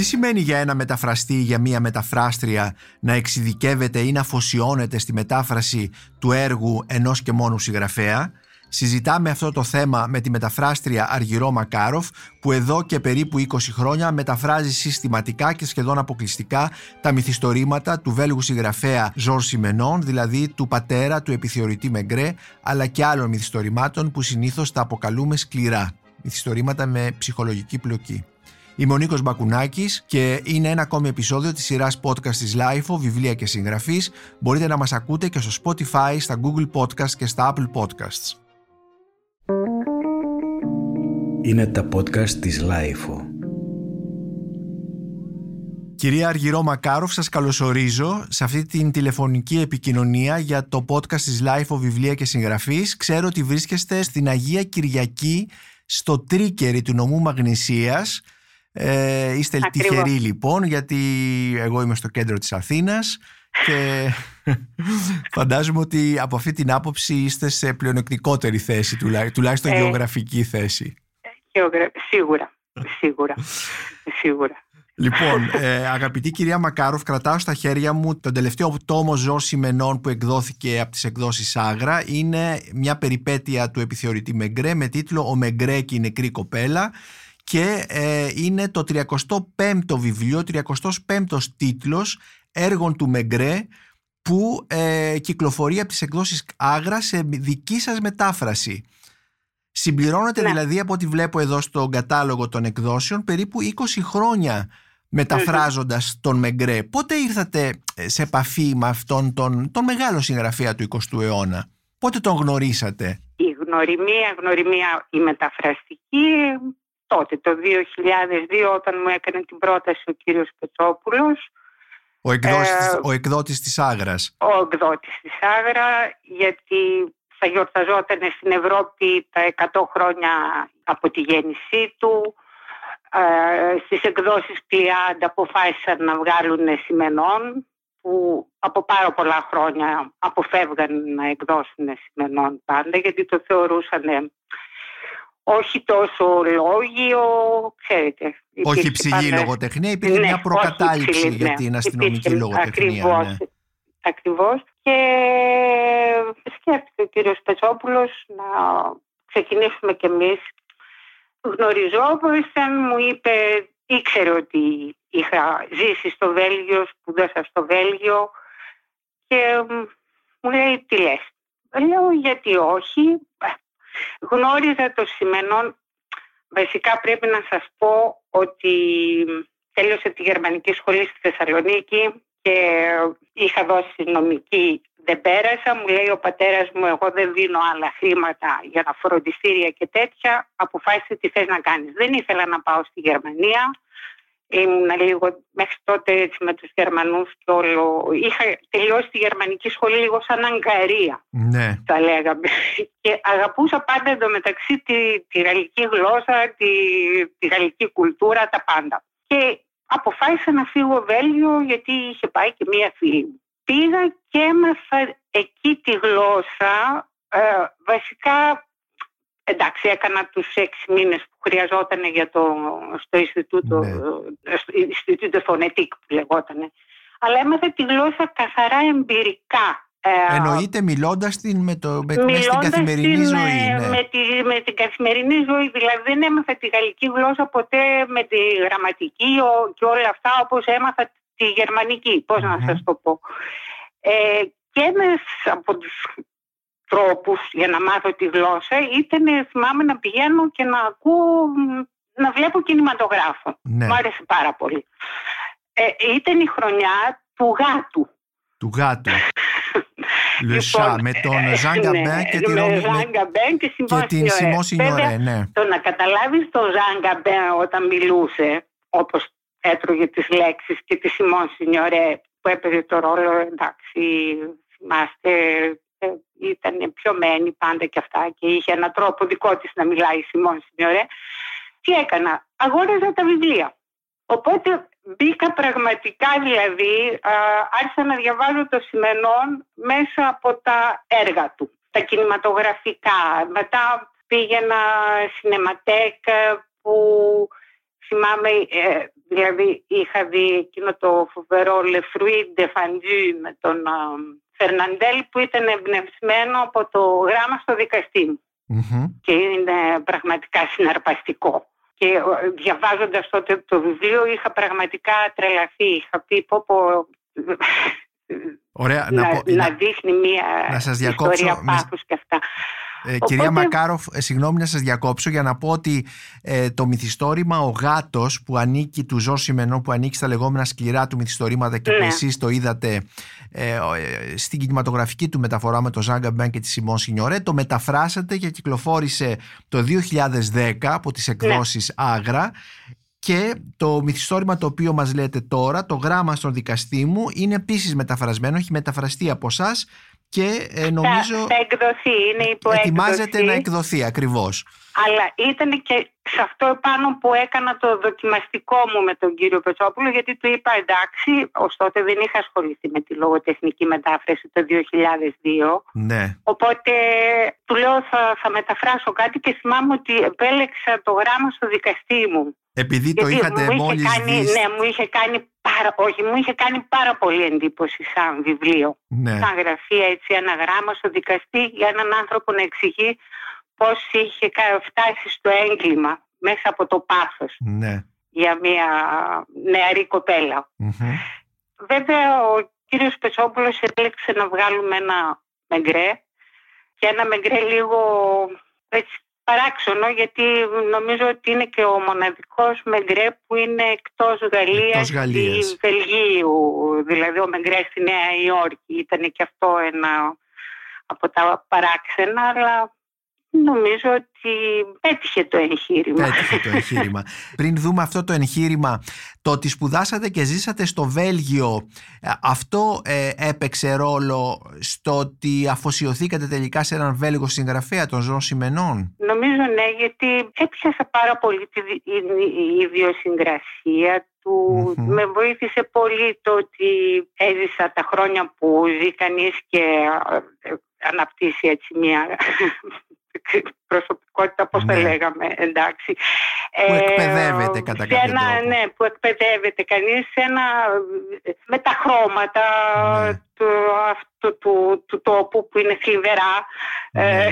Τι σημαίνει για ένα μεταφραστή ή για μία μεταφράστρια να εξειδικεύεται ή να αφοσιώνεται στη μετάφραση του έργου ενός και μόνου συγγραφέα; Συζητάμε αυτό το θέμα με τη μεταφράστρια Αργυρό Μακάροφ που εδώ και περίπου 20 χρόνια μεταφράζει συστηματικά και σχεδόν αποκλειστικά τα μυθιστορήματα του Βέλγου συγγραφέα Ζορ Σιμενών, δηλαδή του πατέρα του επιθεωρητή Μεγκρέ, αλλά και άλλων μυθιστορημάτων που συνήθως τα αποκαλούμε σκληρά. Μυθιστορήματα με ψυχολογική πλοκή. Είμαι ο Νίκος Μπακουνάκης και είναι ένα ακόμη επεισόδιο της σειράς podcast της LIFO, βιβλία και συγγραφής. Μπορείτε να μας ακούτε και στο Spotify, στα Google Podcasts και στα Apple Podcasts. Είναι τα podcast της LIFO. Κυρία Αργυρό Μακάροφ, σας καλωσορίζω σε αυτή την τηλεφωνική επικοινωνία για το podcast της LIFO Βιβλία και Συγγραφής. Ξέρω ότι βρίσκεστε στην Αγία Κυριακή στο τρίκερι του νομού Μαγνησίας ε, είστε Ακριβώς. τυχεροί λοιπόν γιατί εγώ είμαι στο κέντρο της Αθήνας και φαντάζομαι ότι από αυτή την άποψη είστε σε πλεονεκτικότερη θέση τουλάχιστον ε, γεωγραφική θέση. Σίγουρα, σίγουρα, σίγουρα. Λοιπόν, ε, αγαπητή κυρία Μακάροφ, κρατάω στα χέρια μου τον τελευταίο τόμο Ζω Σιμενών που εκδόθηκε από τις εκδόσεις Άγρα. Είναι μια περιπέτεια του επιθεωρητή Μεγκρέ με τίτλο «Ο Μεγκρέ και η νεκρή κοπέλα» και ε, είναι το 35ο βιβλίο, 35ος τίτλος έργων του Μεγκρέ που ε, κυκλοφορεί από τις εκδόσεις Άγρα σε δική σας μετάφραση. Συμπληρώνεται ναι. δηλαδή από ό,τι βλέπω εδώ στον κατάλογο των εκδόσεων περίπου 20 χρόνια μεταφράζοντας τον Μεγκρέ. Πότε ήρθατε ε, σε επαφή με αυτόν τον, τον μεγάλο συγγραφέα του 20ου αιώνα; Πότε τον γνωρίσατε; Η γνωριμία, γνωριμία η μεταφραστική τότε, το 2002, όταν μου έκανε την πρόταση ο κύριος Πετσόπουλος. Ο εκδότης, ε, ο εκδότης της Άγρας. Ο εκδότης της Άγρα, γιατί θα γιορταζόταν στην Ευρώπη τα 100 χρόνια από τη γέννησή του. Ε, στις εκδόσεις Πλιάντα αποφάσισαν να βγάλουν σημενών που από πάρα πολλά χρόνια αποφεύγαν να εκδώσουν σημενών πάντα γιατί το θεωρούσαν όχι τόσο λόγιο, ξέρετε. Όχι ψηλή λογοτεχνία, υπήρχε ναι, μια προκατάληψη για ναι. την αστυνομική λογοτεχνία. Ακριβώς, ναι. ακριβώς. Και σκέφτεται ο κύριος Πετσόπουλος να ξεκινήσουμε κι εμείς. Γνωριζόμασταν, μου είπε, ήξερε ότι είχα ζήσει στο Βέλγιο, σπουδάσα στο Βέλγιο και μου λέει τι λες. Λέω γιατί όχι, Γνώριζα το σημενόν, βασικά πρέπει να σας πω ότι τέλειωσε τη γερμανική σχολή στη Θεσσαλονίκη και είχα δώσει νομική, δεν πέρασα, μου λέει ο πατέρας μου εγώ δεν δίνω άλλα χρήματα για τα φροντιστήρια και τέτοια, αποφάσισε τι θες να κάνεις. Δεν ήθελα να πάω στη Γερμανία, ήμουν λίγο μέχρι τότε έτσι με τους Γερμανούς και όλο. Είχα τελειώσει τη γερμανική σχολή λίγο σαν αγκαρία, ναι. θα λέγαμε. Και αγαπούσα πάντα εντωμεταξύ τη, τη γαλλική γλώσσα, τη, τη γαλλική κουλτούρα, τα πάντα. Και αποφάσισα να φύγω Βέλγιο γιατί είχε πάει και μία φίλη μου. Πήγα και έμαθα εκεί τη γλώσσα, ε, βασικά Εντάξει, έκανα τους έξι μήνες που χρειαζόταν για το, στο Ινστιτούτο, ναι. στο Ινστιτούτο Φωνετικ που λεγόταν. Αλλά έμαθα τη γλώσσα καθαρά εμπειρικά. Ε, Εννοείται μιλώντας την με, το, με, στην καθημερινή την, ζωή. Ε, ναι. Με, τη, με την καθημερινή ζωή. Δηλαδή δεν έμαθα τη γαλλική γλώσσα ποτέ με τη γραμματική και όλα αυτά όπως έμαθα τη γερμανική. Πώς να σας το πω. Ε, και ένας από τους τρόπους για να μάθω τη γλώσσα ήταν θυμάμαι να πηγαίνω και να ακούω, να βλέπω κινηματογράφο. Ναι. Μου άρεσε πάρα πολύ. Ε, ήταν η χρονιά του γάτου. Του γάτου. Λοιπόν, με τον Ζαν ναι, και, τη με και, και την Σιμό Σινιωρέ. Ναι. Το να καταλάβεις τον Ζαν όταν μιλούσε, όπως έτρωγε τις λέξεις και τη Σιμών Σινιωρέ που έπαιζε το ρόλο, εντάξει, θυμάστε ε, ήταν πιωμένη πάντα και αυτά και είχε έναν τρόπο δικό της να μιλάει η Σιμών Σινιωρέ. Τι έκανα, αγόραζα τα βιβλία. Οπότε μπήκα πραγματικά δηλαδή, α, άρχισα να διαβάζω το Σιμενόν μέσα από τα έργα του, τα κινηματογραφικά. Μετά πήγαινα σινεματέκ που θυμάμαι ε, Δηλαδή είχα δει εκείνο το φοβερό Le Fruit de Fondue με τον Φερναντέλ που ήταν εμπνευσμένο από το γράμμα στο δικαστή μου. Και είναι πραγματικά συναρπαστικό. Και ε, διαβάζοντας τότε το βιβλίο είχα πραγματικά τρελαθεί. Είχα πει πω πω Ωραία, να, να, να, δείχνει μια να σας διακόψω, ιστορία πάθους και αυτά. Ε, Κυρία Μακάροφ, ε, συγγνώμη να σας διακόψω για να πω ότι ε, το μυθιστόρημα «Ο γάτος» που ανήκει του Ζω Σιμενό που ανήκει στα λεγόμενα σκληρά του μυθιστορήματα και που Ναι. εσείς το είδατε ε, ε, στην κινηματογραφική του μεταφορά με τον Ζάγκα Μπέν και τη Σιμών Σινιωρέ το μεταφράσατε και κυκλοφόρησε το 2010 από τις εκδόσεις Άγρα και το μυθιστόρημα το οποίο μας λέτε τώρα, το γράμμα στον δικαστή μου, είναι επίσης μεταφρασμένο, έχει μεταφραστεί από εσάς και ε, νομίζω Θα, θα εκδοθεί, είναι υποέκδοση. ετοιμάζεται να εκδοθεί ακριβώς. Αλλά ήταν και σε αυτό επάνω που έκανα το δοκιμαστικό μου με τον κύριο Πετσόπουλο γιατί του είπα εντάξει, ως τότε δεν είχα ασχοληθεί με τη λογοτεχνική μετάφραση το 2002 Ναι, οπότε του λέω θα, θα μεταφράσω κάτι και θυμάμαι ότι επέλεξα το γράμμα στο δικαστή μου. Επειδή το Γιατί είχατε μου είχε μόλις κάνει, δει... Ναι, μου είχε κάνει πάρα, όχι, μου είχε κάνει πάρα πολύ εντύπωση σαν βιβλίο. Ναι, Σαν γραφεί έτσι ένα γράμμα στο δικαστή για έναν άνθρωπο να εξηγεί πώς είχε κα- φτάσει στο έγκλημα μέσα από το πάθος ναι. για μια νεαρή κοπέλα. μμμ. Βέβαια ο κύριος Πεσόπουλος επέλεξε να βγάλουμε ένα μεγκρέ και ένα μεγκρέ λίγο έτσι, παράξενο γιατί νομίζω ότι είναι και ο μοναδικός μεγκρέ που είναι εκτός Γαλλίας, Εκτός Γαλλίας. ή Βελγίου. Δηλαδή ο μεγκρέ στη Νέα Υόρκη ήταν και αυτό ένα από τα παράξενα αλλά νομίζω ότι πέτυχε το εγχείρημα. Πέτυχε το εγχείρημα. Πριν δούμε αυτό το εγχείρημα, το ότι σπουδάσατε και ζήσατε στο Βέλγιο, ε, αυτό ε, έπαιξε ρόλο στο ότι αφοσιωθήκατε τελικά σε έναν Βέλγο συγγραφέα, τον Ζων Σιμενών; Νομίζω ναι, γιατί έπιασα πάρα πολύ τη δι- η- η ιδιοσυγκρασία του. Μμμ. Με βοήθησε πολύ το ότι έζησα τα χρόνια που ζει κανείς και ε, ε, αναπτύσσει έτσι μια προσωπικότητα, πώς Ναι. θα λέγαμε, εντάξει. Που εκπαιδεύεται κατά σε κάποιο ένα, τρόπο. Ναι, που εκπαιδεύεται κανείς σε ένα, με τα χρώματα Ναι. του, αυτού του, του τόπου που είναι θλιβερά. Ναι. Ε,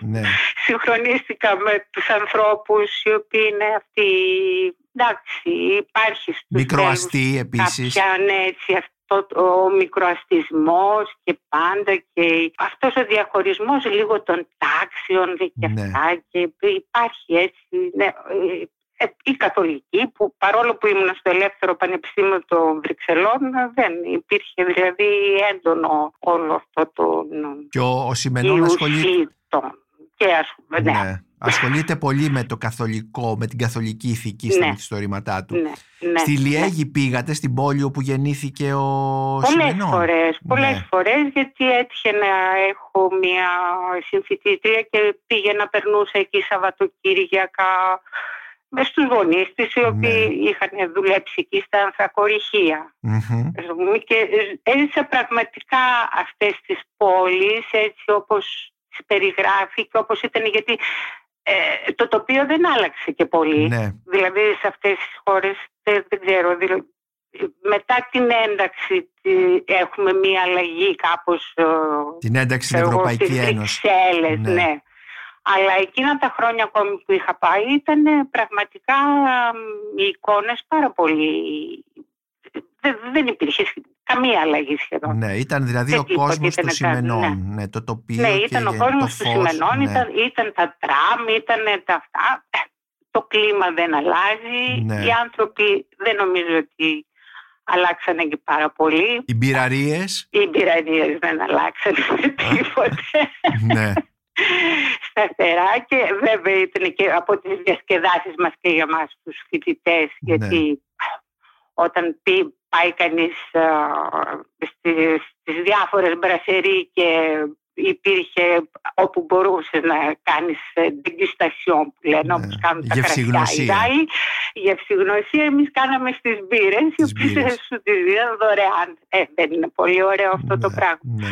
Ναι. συγχρονίστηκα με τους ανθρώπους οι οποίοι είναι αυτοί, εντάξει, υπάρχει στους Μικροαστή Βέλγους επίσης. Κάποια, ναι, έτσι, αυτό ο μικροαστισμός και πάντα και αυτός ο διαχωρισμός λίγο των τάξεων και Ναι. αυτά και υπάρχει έτσι, ναι, ε, ε, η καθολική που παρόλο που ήμουν στο ελεύθερο πανεπιστήμιο των Βρυξελών δεν υπήρχε δηλαδή έντονο όλο αυτό το Και ο, ο Σιμενών ασχολείται, ιουσί το- και ας πούμε, ναι, ναι, ασχολείται πολύ με το καθολικό, με την καθολική ηθική στα Ναι. μυθιστορήματά του. ναι, ναι, Στη ναι. Λιέγη πήγατε, στην πόλη όπου γεννήθηκε ο Πολλές Σιμενών; φορές, πολλές Ναι. φορές γιατί έτυχε να έχω μια συμφιτήτρια και πήγαινα, περνούσα εκεί Σαββατοκύριακα μες στους γονείς της οι οποίοι Ναι. είχαν δουλέψει εκεί στα ανθρακοριχεία. Μμμ. Ας πούμε, Και έζησα πραγματικά αυτές τις πόλεις έτσι όπως τις περιγράφει και όπως ήταν γιατί ε, το τοπίο δεν άλλαξε και πολύ. Ναι, Δηλαδή σε αυτές τις χώρες δεν, δεν ξέρω. δηλα- μετά την ένταξη τι- έχουμε μία αλλαγή κάπως ε, την ένταξη στην ξέρω εγώ, Ευρωπαϊκή στις Ένωση. Βρυξέλλες, Ναι. ναι. Αλλά εκείνα τα χρόνια ακόμη που είχα πάει ήταν πραγματικά μ, οι εικόνες πάρα πολύ... Δεν, δεν υπήρχε καμία αλλαγή σχεδόν. Ναι, ήταν δηλαδή Και ο τίποτα, κόσμος ήταν του κάτι, Σιμενών. Ναι. το τοπίο Ναι, και ήταν ο το κόσμος του φως, Σιμενών, ναι. ήταν, ήταν τα τραμ, ήταν τα αυτά. Ε, Το κλίμα δεν αλλάζει. Ναι. Οι άνθρωποι δεν νομίζω ότι αλλάξανε και πάρα πολύ. Οι μπειραρίες, Οι πυρανίες δεν αλλάξανε τίποτε. ναι, Σταθερά και βέβαια ήταν και από τις διασκεδάσεις μας και για μας τους φοιτητές Ναι. γιατί όταν πει, πάει κανείς α, στις, στις διάφορες μπρασερί και υπήρχε όπου μπορούσε να κάνεις ε, degustation που λένε Ναι. όπως κάνουν τα κρασιά οι Γευσηγνωσία. Γάλλοι γευσηγνωσία εμείς κάναμε στις μπύρες οι Τις οποίες μπύρες. σου τις δίνουν δωρεάν ε, δεν είναι πολύ ωραίο αυτό το ναι, πράγμα ναι.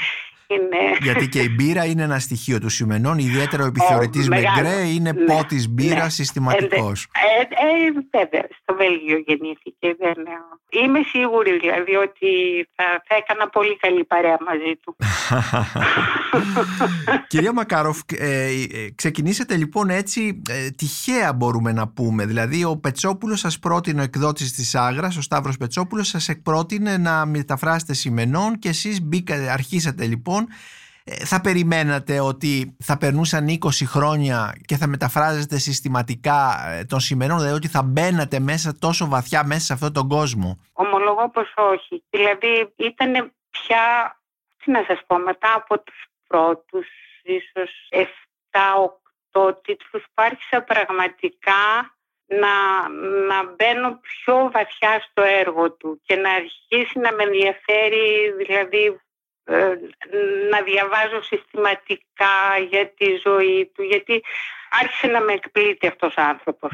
είναι... Γιατί και η μπύρα είναι ένα στοιχείο του σημενών, ιδιαίτερα ο επιθεωρητής Μεγκρέ είναι ναι, πότης μπύρα ναι. συστηματικός. Ε, ε, βέβαια, στο Βέλγιο γεννήθηκε. Δεν... Είμαι σίγουρη δηλαδή ότι θα, θα έκανα πολύ καλή παρέα μαζί του. Κυρία Μακάροφ, ε, ε, ξεκινήσατε λοιπόν έτσι ε, τυχαία μπορούμε να πούμε. Δηλαδή ο Πετσόπουλος σας πρότεινε, ο εκδότης της Άγρας, ο Σταύρος Πετσόπουλος σας εκπρότεινε να μεταφράσετε σημενών και εσείς μπήκατε, αρχίσατε λοιπόν ε, θα περιμένατε ότι θα περνούσαν 20 χρόνια και θα μεταφράζετε συστηματικά ε, των σημερινών, δηλαδή ότι θα μπαίνατε μέσα τόσο βαθιά μέσα σε αυτόν τον κόσμο; Ομολογώ πως όχι. Δηλαδή ήταν πια, τι να σας πω, μετά από τους πρώτους ίσως 7-8 τίτλους άρχισα πραγματικά να, να μπαίνω πιο βαθιά στο έργο του και να αρχίσει να με ενδιαφέρει δηλαδή ε, να διαβάζω συστηματικά για τη ζωή του γιατί άρχισε να με εκπλήττει αυτός ο ανθρωπος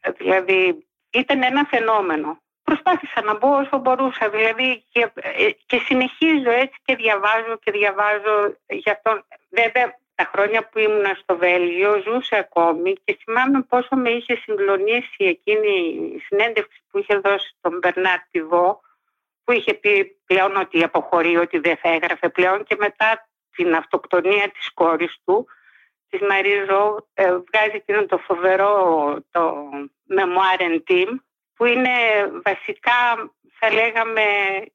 ε, Δηλαδή ήταν ένα φαινόμενο. Προσπάθησα να μπω όσο μπορούσα δηλαδή και, ε, και συνεχίζω έτσι και διαβάζω και διαβάζω για αυτόν. Βέβαια τα χρόνια που ήμουν στο Βέλγιο ζούσε ακόμη και θυμάμαι πόσο με είχε συγκλονίσει εκείνη η συνέντευξη που είχε δώσει τον Μπερνάρ Τιβό που είχε πει πλέον ότι αποχωρεί, ότι δεν θα έγραφε πλέον και μετά την αυτοκτονία της κόρης του, της Μαρίζο, ε, βγάζει εκείνο το φοβερό το Memoir and Team, που είναι βασικά, θα λέγαμε,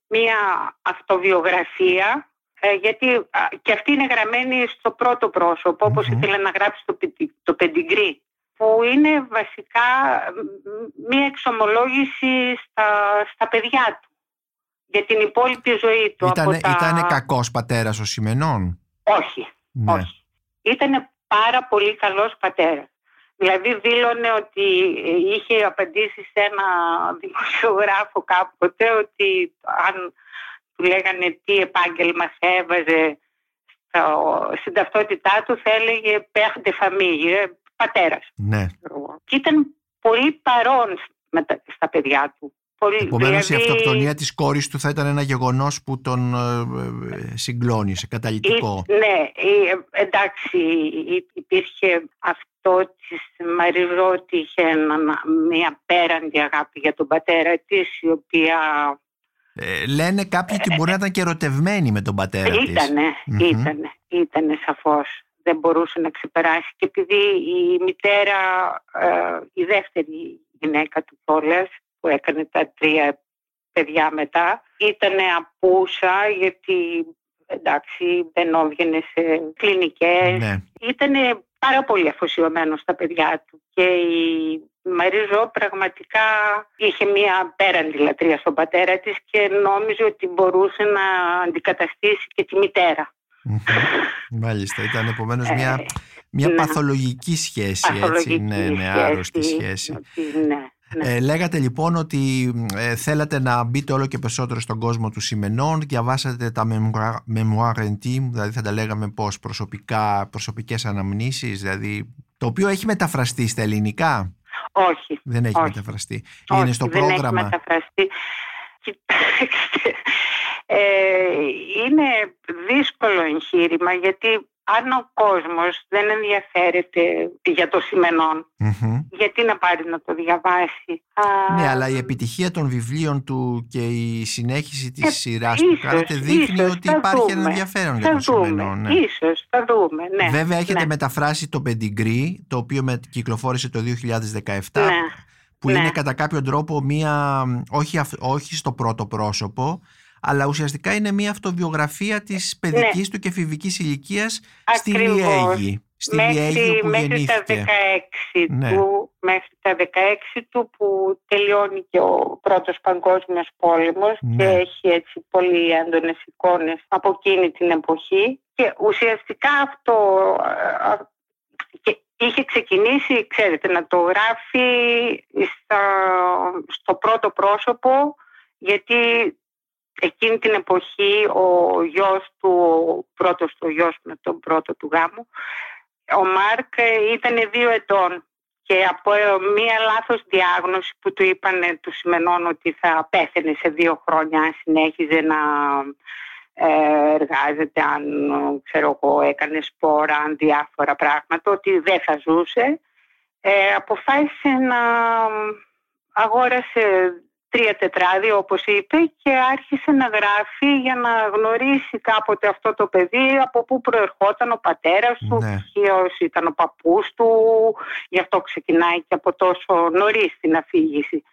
μία αυτοβιογραφία, ε, γιατί και αυτή είναι γραμμένη στο πρώτο πρόσωπο, όπως ήθελε να γράψει το, το πεντιγκρί, που είναι βασικά μία εξομολόγηση στα, στα παιδιά του για την υπόλοιπη ζωή του. Ήτανε, τα... ήτανε κακός πατέρας ο Σιμενών; Όχι, ναι. όχι. Ήτανε πάρα πολύ καλός πατέρας. Δηλαδή δήλωνε ότι είχε απαντήσει σε ένα δημοσιογράφο κάποτε ότι αν του λέγανε τι επάγγελμα θα έβαζε στην ταυτότητά του θα έλεγε «Père de famille», πατέρας. Ναι. Και ήταν πολύ παρόν στα παιδιά του. Επομένως, δηλαδή... η αυτοκτονία της κόρης του θα ήταν ένα γεγονός που τον ε, ε, συγκλώνησε, καταλητικό. ναι, εντάξει, υπήρχε αυτό της Μαριζό ότι είχε μια πέραντη αγάπη για τον πατέρα της, η οποία. Ε, λένε κάποιοι ότι μπορεί να ήταν και ερωτευμένη με τον πατέρα της. Ήτανε, ήτανε, ήτανε σαφώς. Δεν μπορούσε να ξεπεράσει. Και επειδή η μητέρα, η δεύτερη γυναίκα του κιόλας, που έκανε τα τρία παιδιά μετά. Ήτανε απούσα γιατί εντάξει δεν έβγαινε σε κλινικές. Ναι. Ήτανε πάρα πολύ αφοσιωμένος στα παιδιά του και η Μαρίζο πραγματικά είχε μια πέραντη λατρεία στον πατέρα της και νόμιζε ότι μπορούσε να αντικαταστήσει και τη μητέρα. Μάλιστα, ήταν επομένως μια, ε, μια ναι. παθολογική σχέση, έτσι, ναι, ναι, άρρωστη σχέση. ναι. Ναι. Ε, λέγατε λοιπόν ότι ε, θέλατε να μπείτε όλο και περισσότερο στον κόσμο του σημενών, διαβάσατε τα memoir intime, δηλαδή θα τα λέγαμε πώς, προσωπικά, προσωπικές αναμνήσεις, δηλαδή το οποίο έχει μεταφραστεί στα ελληνικά; Όχι. Δεν έχει όχι. μεταφραστεί. Όχι, Είναι στο δεν πρόγραμμα. Έχει μεταφραστεί. Κοιτάξτε, ε, είναι δύσκολο εγχείρημα γιατί αν ο κόσμος δεν ενδιαφέρεται για το σημενον γιατί να πάρει να το διαβάσει; Ναι, αλλά η επιτυχία των βιβλίων του και η συνέχιση της ε, σειράς που κάνετε δείχνει ότι υπάρχει ένα ενδιαφέρον για το σημενόν. Ναι. Ίσως, θα δούμε, ναι. Βέβαια έχετε ναι. μεταφράσει το Πεντιγκρί, το οποίο με, κυκλοφόρησε το 2017, ναι. που ναι. είναι κατά κάποιο τρόπο μία, όχι, όχι στο πρώτο πρόσωπο, αλλά ουσιαστικά είναι μια αυτοβιογραφία της παιδικής Ναι. του και εφηβικής ηλικίας στη Ακριβώς. Λιέγη. Στη Λιέγη μέχρι, όπου μέχρι τα γεννήθηκε. 16 Ναι. του, μέχρι τα 16 του που τελειώνει και ο πρώτος παγκόσμιος πόλεμος Ναι. και έχει έτσι πολύ έντονες εικόνες από εκείνη την εποχή και ουσιαστικά αυτό ε, ε, και είχε ξεκινήσει, ξέρετε, να το γράφει στα- στο πρώτο πρόσωπο γιατί εκείνη την εποχή ο γιος του, ο πρώτος του γιος με τον πρώτο του γάμου, ο Μάρκ ε, ήταν δύο ετών και από ε, μία λάθος διάγνωση που του είπαν του σημενών ότι θα πέθαινε σε δύο χρόνια αν συνέχιζε να, ε, εργάζεται, αν ξέρω εγώ έκανε σπόρα, αν διάφορα πράγματα, ότι δεν θα ζούσε. Ε, αποφάσισε να αγόρασε τρία τετράδια όπως είπε και άρχισε να γράφει για να γνωρίσει κάποτε αυτό το παιδί από πού προερχόταν ο πατέρας του, Ναι. ποιος ήταν ο παππούς του, γι' αυτό ξεκινάει και από τόσο νωρίς την αφήγηση.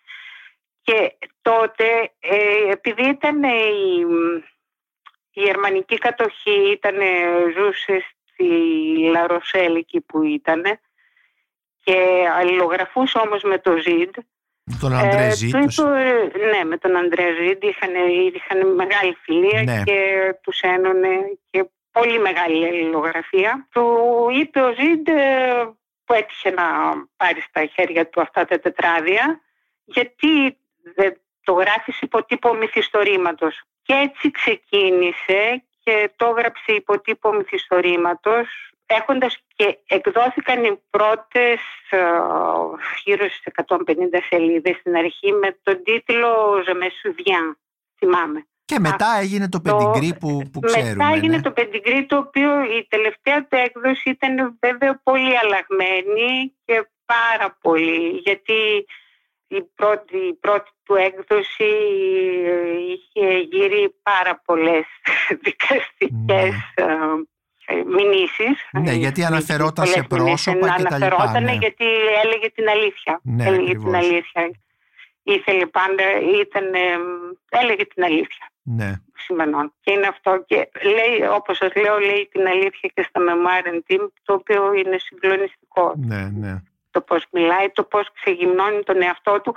Και τότε ε, επειδή ήταν η, η γερμανική κατοχή, ήταν, ζούσε στη Λαροσέλ εκεί που ήταν και αλληλογραφούσε όμως με το Ζιντ Τον Αντρέ ε, Ζή, του τους- είπε, ναι, με τον Αντρέα Ζήτη είχαν, είχαν μεγάλη φιλία Ναι. και τους ένωνε και πολύ μεγάλη αλληλογραφία. Του είπε ο Ζήντ ε, που έτυχε να πάρει στα χέρια του αυτά τα τετράδια γιατί δεν το γράφεις υποτύπω μυθιστορήματος. Και έτσι ξεκίνησε και το έγραψε υποτύπω μυθιστορήματος έχοντας και εκδόθηκαν οι πρώτες ε, γύρω στις 150 σελίδες στην αρχή με τον τίτλο «Je me souviens», θυμάμαι. Και μετά έγινε το πεντιγκρί που, που ξέρουμε. Μετά έγινε ναι. το πεντιγκρί το οποίο η τελευταία του έκδοση ήταν βέβαια πολύ αλλαγμένη και πάρα πολύ γιατί η πρώτη, η πρώτη του έκδοση ε, είχε γύρει πάρα πολλές δικαστικές ε, ε, μηνύσεις. Ναι, γιατί Ε, αναφερόταν σε πολλές μηνύσεις. πρόσωπα και τα λοιπά, Αναφερόταν ναι. γιατί έλεγε την αλήθεια. Ναι, έλεγε ακριβώς. την αλήθεια. Ήθελε πάντα, ήταν, ε, έλεγε την αλήθεια Ναι. σημενών. Και είναι αυτό. Και λέει, όπως σας λέω, λέει την αλήθεια και στα Memoir Team, το οποίο είναι συγκλονιστικό. Ναι, ναι. Το πώς μιλάει, το πώς ξεγυμνώνει τον εαυτό του.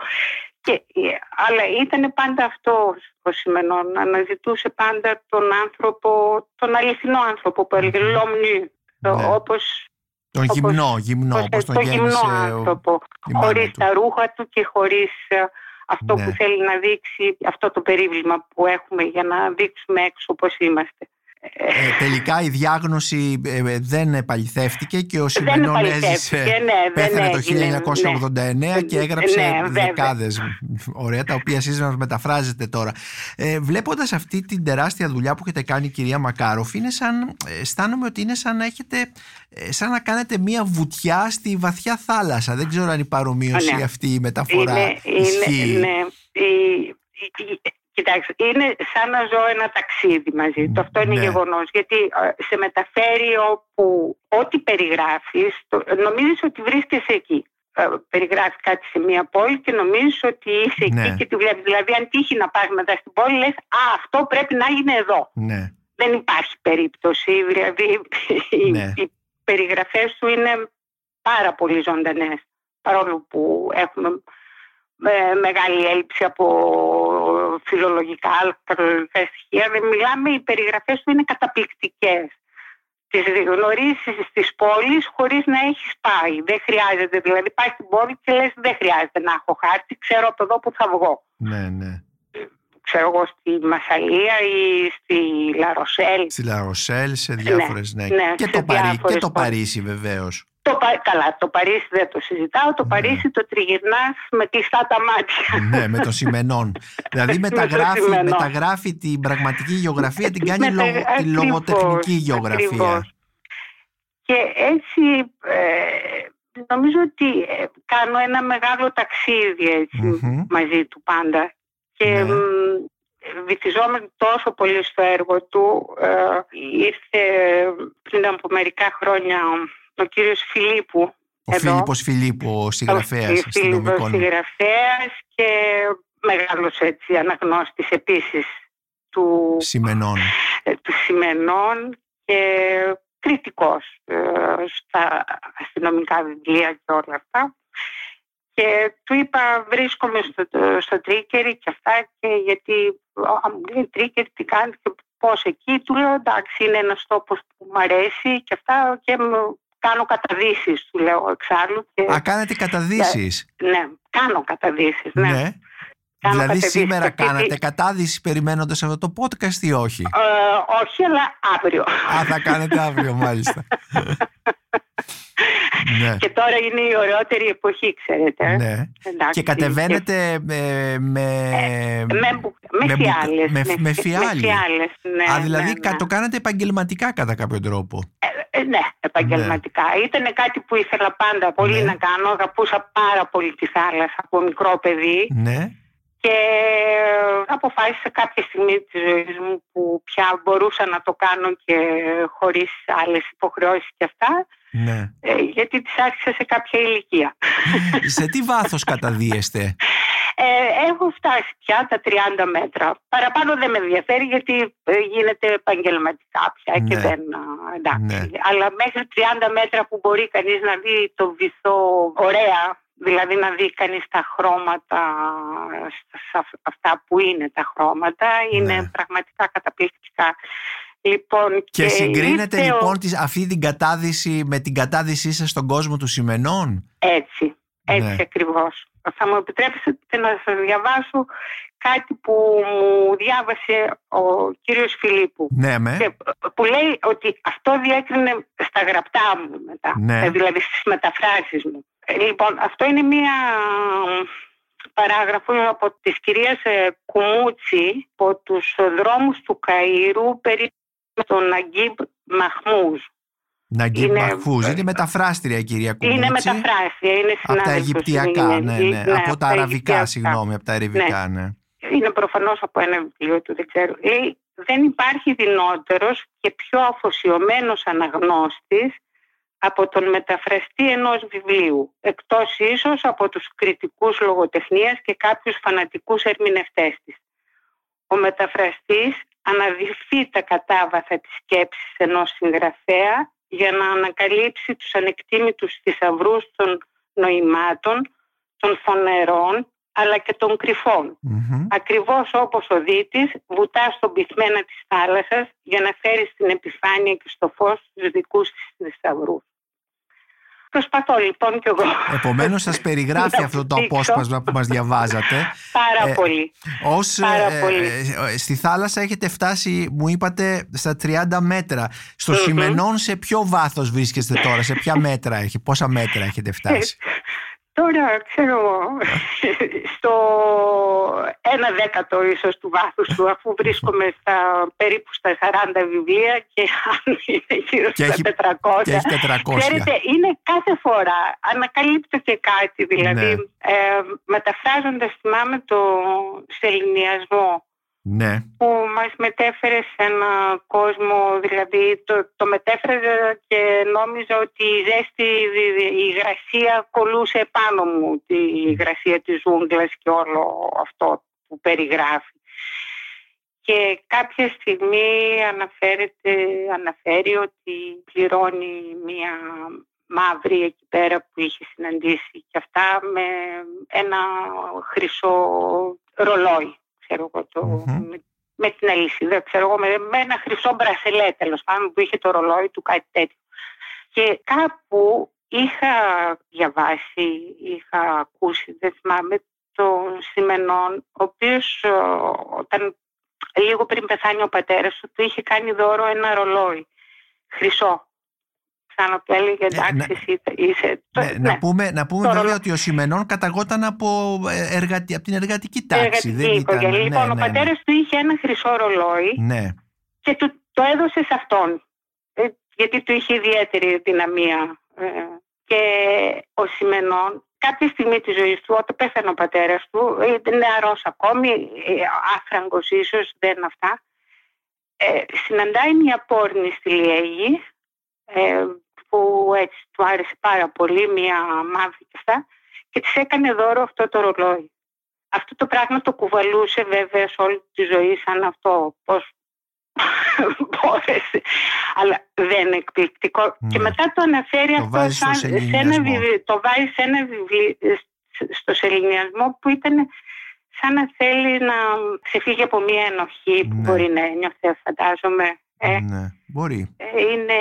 Και, ε, αλλά ήταν πάντα αυτό ο Σιμενών. Αναζητούσε πάντα τον άνθρωπο, τον αληθινό άνθρωπο που έλεγε «Λόμνη», Ναι. όπως Τον Όπως- γυμνό, γυμνό, όπως όπως τον το γυμνό γέννησε ο, άνθρωπο, η μάνα χωρίς του. τα ρούχα του και χωρίς ε, αυτό Ναι. που θέλει να δείξει, αυτό το περίβλημα που έχουμε για να δείξουμε έξω πώς είμαστε. Ε, τελικά η διάγνωση ε, ε, δεν επαληθεύτηκε και ο Σιμενών επαληθεύτηκε, έζησε, ναι, δεν πέθανε το έγινε, 1989 και ναι. έγραψε Ναι, βέβαια. δεκάδες ωραία τα οποία εσείς μας μεταφράζετε τώρα. Ε, βλέποντας αυτή την τεράστια δουλειά που έχετε κάνει κυρία Μακάροφ είναι σαν, ε, αισθάνομαι ότι είναι σαν να έχετε ε, σαν να κάνετε μία βουτιά στη βαθιά θάλασσα. Δεν ξέρω αν η παρομοίωση Ναι. αυτή η μεταφορά Είναι, ισχύει. είναι, ναι, η- η- η- Κοιτάξτε, είναι σαν να ζω ένα ταξίδι μαζί του. Αυτό είναι Ναι. γεγονός. Γιατί ε, σε μεταφέρει όπου ό,τι περιγράφεις, το- νομίζεις ότι βρίσκεσαι εκεί. Ε, περιγράφεις κάτι σε μια πόλη και νομίζεις ότι είσαι Ναι. εκεί και τη βλέπεις. Δηλαδή αν τύχει να πας μετά στην πόλη λες «Α, αυτό πρέπει να είναι εδώ». Ναι. Δεν υπάρχει περίπτωση. Δηλαδή οι, Ναι. οι περιγραφές του είναι πάρα πολύ ζωντανές. Παρόλο που έχουμε ε, μεγάλη έλλειψη από φιλολογικά, καλολογικά στοιχεία. Δεν μιλάμε, οι περιγραφές του είναι καταπληκτικές. Τις γνωρίσεις στις πόλεις χωρίς να έχεις πάει. Δεν χρειάζεται, δηλαδή πάει στην πόλη και λες δεν χρειάζεται να έχω χάρτη, ξέρω από εδώ που θα βγω. Ναι, ναι. Ξέρω εγώ στη Μασαλία ή στη Λαροσέλ. Στη Λαροσέλ, σε διάφορες, ναι. ναι, και, σε το Παρί, διάφορες και το πόλεις. Παρίσι βεβαίως. Το, Πα- καλά, το Παρίσι δεν το συζητάω. Το Ναι. Παρίσι το τριγυρνάς με κλειστά τα μάτια. ναι, με τον Σιμενών. δηλαδή Με τον μεταγράφει, Σιμενών. μεταγράφει την πραγματική γεωγραφία, την κάνει Μετα- λογο- τη ακριβώς, λογοτεχνική γεωγραφία. ακριβώς. Και έτσι ε, νομίζω ότι ε, κάνω ένα μεγάλο ταξίδι έτσι, Μμμ. μαζί του πάντα. Και Ναι. μ, βυθιζόμουν τόσο πολύ στο έργο του. Ε, ήρθε πριν από μερικά χρόνια ο κύριος Φιλίππου Ο εδώ. Φίλιππος Φιλίππου, ο συγγραφέας Ο Φίλιππος αστυνομικών. συγγραφέας και μεγάλος έτσι αναγνώστης επίσης του, Σημενών. ε, του Σημενών και κριτικός ε, στα αστυνομικά βιβλία και όλα αυτά. Και του είπα βρίσκομαι στο, στο Τρίκερι και αυτά και γιατί α, μου λέει Τρίκερι τι κάνεις και πώς εκεί; Του λέω εντάξει είναι ένας τόπος που μου αρέσει και αυτά και μου κάνω καταδύσεις του λέω εξάλλου. Και, Α, κάνετε καταδύσεις. ναι, κάνω καταδύσεις. Ναι. Ναι. Κάνω Δηλαδή καταδύσεις. σήμερα Γιατί- κάνατε κατάδυση περιμένοντας αυτό το podcast ή όχι; Ε, όχι, αλλά αύριο. Α, θα κάνετε αύριο μάλιστα. Ναι. Και τώρα είναι η ωραιότερη εποχή, ξέρετε. Ναι. Εντάξει, Και κατεβαίνετε ε, με, Με, μπου- με, με μπουκα- φιάλες. με- με φιάλι. Με φιάλες, ναι, Α, δηλαδή ναι, κα- ναι. το κάνατε επαγγελματικά κατά κάποιο τρόπο. Ε, ναι, επαγγελματικά. Ήταν κάτι που ήθελα πάντα πολύ Ναι. να κάνω. Αγαπούσα πάρα πολύ τη θάλασσα από μικρό παιδί Ναι. και αποφάσισα κάποια στιγμή της ζωής μου που πια μπορούσα να το κάνω και χωρίς άλλες υποχρεώσεις και αυτά, ναι. ε, γιατί τις άρχισα σε κάποια ηλικία. Σε τι βάθος καταδίεστε; Ε, έχω φτάσει πια τα 30 μέτρα. Παραπάνω δεν με ενδιαφέρει γιατί ε, γίνεται επαγγελματικά πια και Ναι. δεν... α, εντάξει. Ναι. Αλλά μέχρι 30 μέτρα που μπορεί κανείς να δει το βυθό ωραία, δηλαδή να δει κανείς τα χρώματα, στα- σε αυτά που είναι τα χρώματα, είναι Ναι. πραγματικά καταπληκτικά. Λοιπόν, Και συγκρίνετε ήρθε ο- λοιπόν τις- αυτή την κατάδυση με την κατάδυσή σας στον κόσμο του Σιμενών; Έτσι, έτσι Ναι. ακριβώς. Θα μου επιτρέψετε να σας διαβάσω κάτι που μου διάβασε ο κύριος Φιλίππου. Ναι, με. Και που λέει ότι αυτό διέκρινε στα γραπτά μου μετά, Ναι. ε, δηλαδή στις μεταφράσεις μου. Ε, Λοιπόν, αυτό είναι μία παράγραφο από της κυρίας ε, Κουμούτσι από τους δρόμους του Καΐρου περί τον Αγκίμπ Μαχμούζ. Ναγκίμπ είναι- Μαχφούζ. Είναι μεταφράστρια η κυρία Κουμούτσι. Είναι μεταφράσια, είναι Από τα συνάδελφος, Αιγυπτιακά, είναι- ναι, ναι. ναι, Από τα αραβικά, Αιγυπτιακά. συγγνώμη, από τα αραβικά, ναι. είναι προφανώς από ένα βιβλίο του, δεν ξέρω. Λέει, δεν υπάρχει δυνότερος και πιο αφοσιωμένος αναγνώστης από τον μεταφραστή ενός βιβλίου, εκτός ίσως από τους κριτικούς λογοτεχνίας και κάποιους φανατικούς ερμηνευτές της. Ο μεταφραστής αναδυθεί τα κατάβαθα της σκέψης ενός συγγραφέα για να ανακαλύψει τους ανεκτήμητους θησαυρούς των νοημάτων, των φωνερών, αλλά και των κρυφών. Μμμ. Ακριβώς όπως ο δίτης βουτά στον πυθμένα της θάλασσας για να φέρει στην επιφάνεια και στο φως τους δικούς της θησαυρούς. Προσπαθώ λοιπόν κι εγώ. Επομένως σας περιγράφει να αυτό το δείξω. απόσπασμα που μας διαβάζατε. Πάρα Ε, πολύ. Ως, Πάρα ε, πολύ. ε, στη θάλασσα έχετε φτάσει, μου είπατε, στα 30 μέτρα. Στο Μμμ. Σιμενών σε ποιο βάθος βρίσκεστε τώρα, σε ποια μέτρα έχει, πόσα μέτρα έχετε φτάσει; Τώρα, ξέρω, εγώ, στο ένα δέκατο ίσως του βάθους του, αφού βρίσκομαι στα, περίπου στα 40 βιβλία και αν είναι γύρω Και στα έχει- 400. και έχει 400. Ξέρετε, είναι κάθε φορά, ανακαλύπτω και κάτι, δηλαδή, Ναι. ε, μεταφράζοντας, θυμάμαι το σεληνιασμό, Ναι, που μας μετέφερε σε ένα κόσμο, δηλαδή το, το μετέφραζα και νόμιζα ότι η ζέστη, η υγρασία κολούσε επάνω μου, τη υγρασία της ζούγκλας και όλο αυτό που περιγράφει. Και κάποια στιγμή αναφέρεται, αναφέρει ότι πληρώνει μία μαύρη εκεί πέρα που είχε συναντήσει και αυτά με ένα χρυσό ρολόι ξέρω εγώ, το, Μμμ. με, με την αλυσίδα, ξέρω εγώ, με, με ένα χρυσό μπρασελέ τέλος πάντων που είχε το ρολόι του κάτι τέτοιο. Και κάπου είχα διαβάσει, είχα ακούσει, δεν θυμάμαι, τον Σιμενών, ο οποίος ε, όταν λίγο πριν πεθάνει ο πατέρας του, του είχε κάνει δώρο ένα ρολόι, χρυσό. Σαν να του έλεγε, εντάξει, ναι. εσύ είσαι... Ναι, ναι. Να πούμε, να πούμε Το βέβαια ρολό- ότι ο Σιμενών καταγόταν από, ε, εργατη, από την εργατική τάξη. Εργατική Δεν ήταν, οικογένεια. ναι, λοιπόν, ο ναι, πατέρας του είχε ένα χρυσό ρολόι ναι. και του, το έδωσε σε αυτόν. Ε, γιατί του είχε ιδιαίτερη δυναμία. Ε, και ο Σιμενών κάποια στιγμή της ζωής του, όταν πέθανε ο πατέρας του, ήταν νεαρός ακόμη, ε, άφραγκος ίσως, δεν αυτά, ε, συναντάει μια πόρνη στη Λιέγη, ε, που έτσι του άρεσε πάρα πολύ, μια μαύρη και αυτά, και της έκανε δώρο αυτό το ρολόι. Αυτό το πράγμα το κουβαλούσε βέβαια σε όλη τη ζωή σαν αυτό, πώς μπόρεσε. Αλλά δεν είναι εκπληκτικό. Ναι. Και μετά το αναφέρει Το αυτό βάζει στο σαν, σε ένα σεληνιασμό. βιβλίο, το βάζει σε ένα βιβλίο, στο σεληνιασμό που ήταν σαν να θέλει να ξεφύγει από μια ενοχή που Ναι. μπορεί να νιώθει, φαντάζομαι. Ε, ναι. Μπορεί. ε, είναι...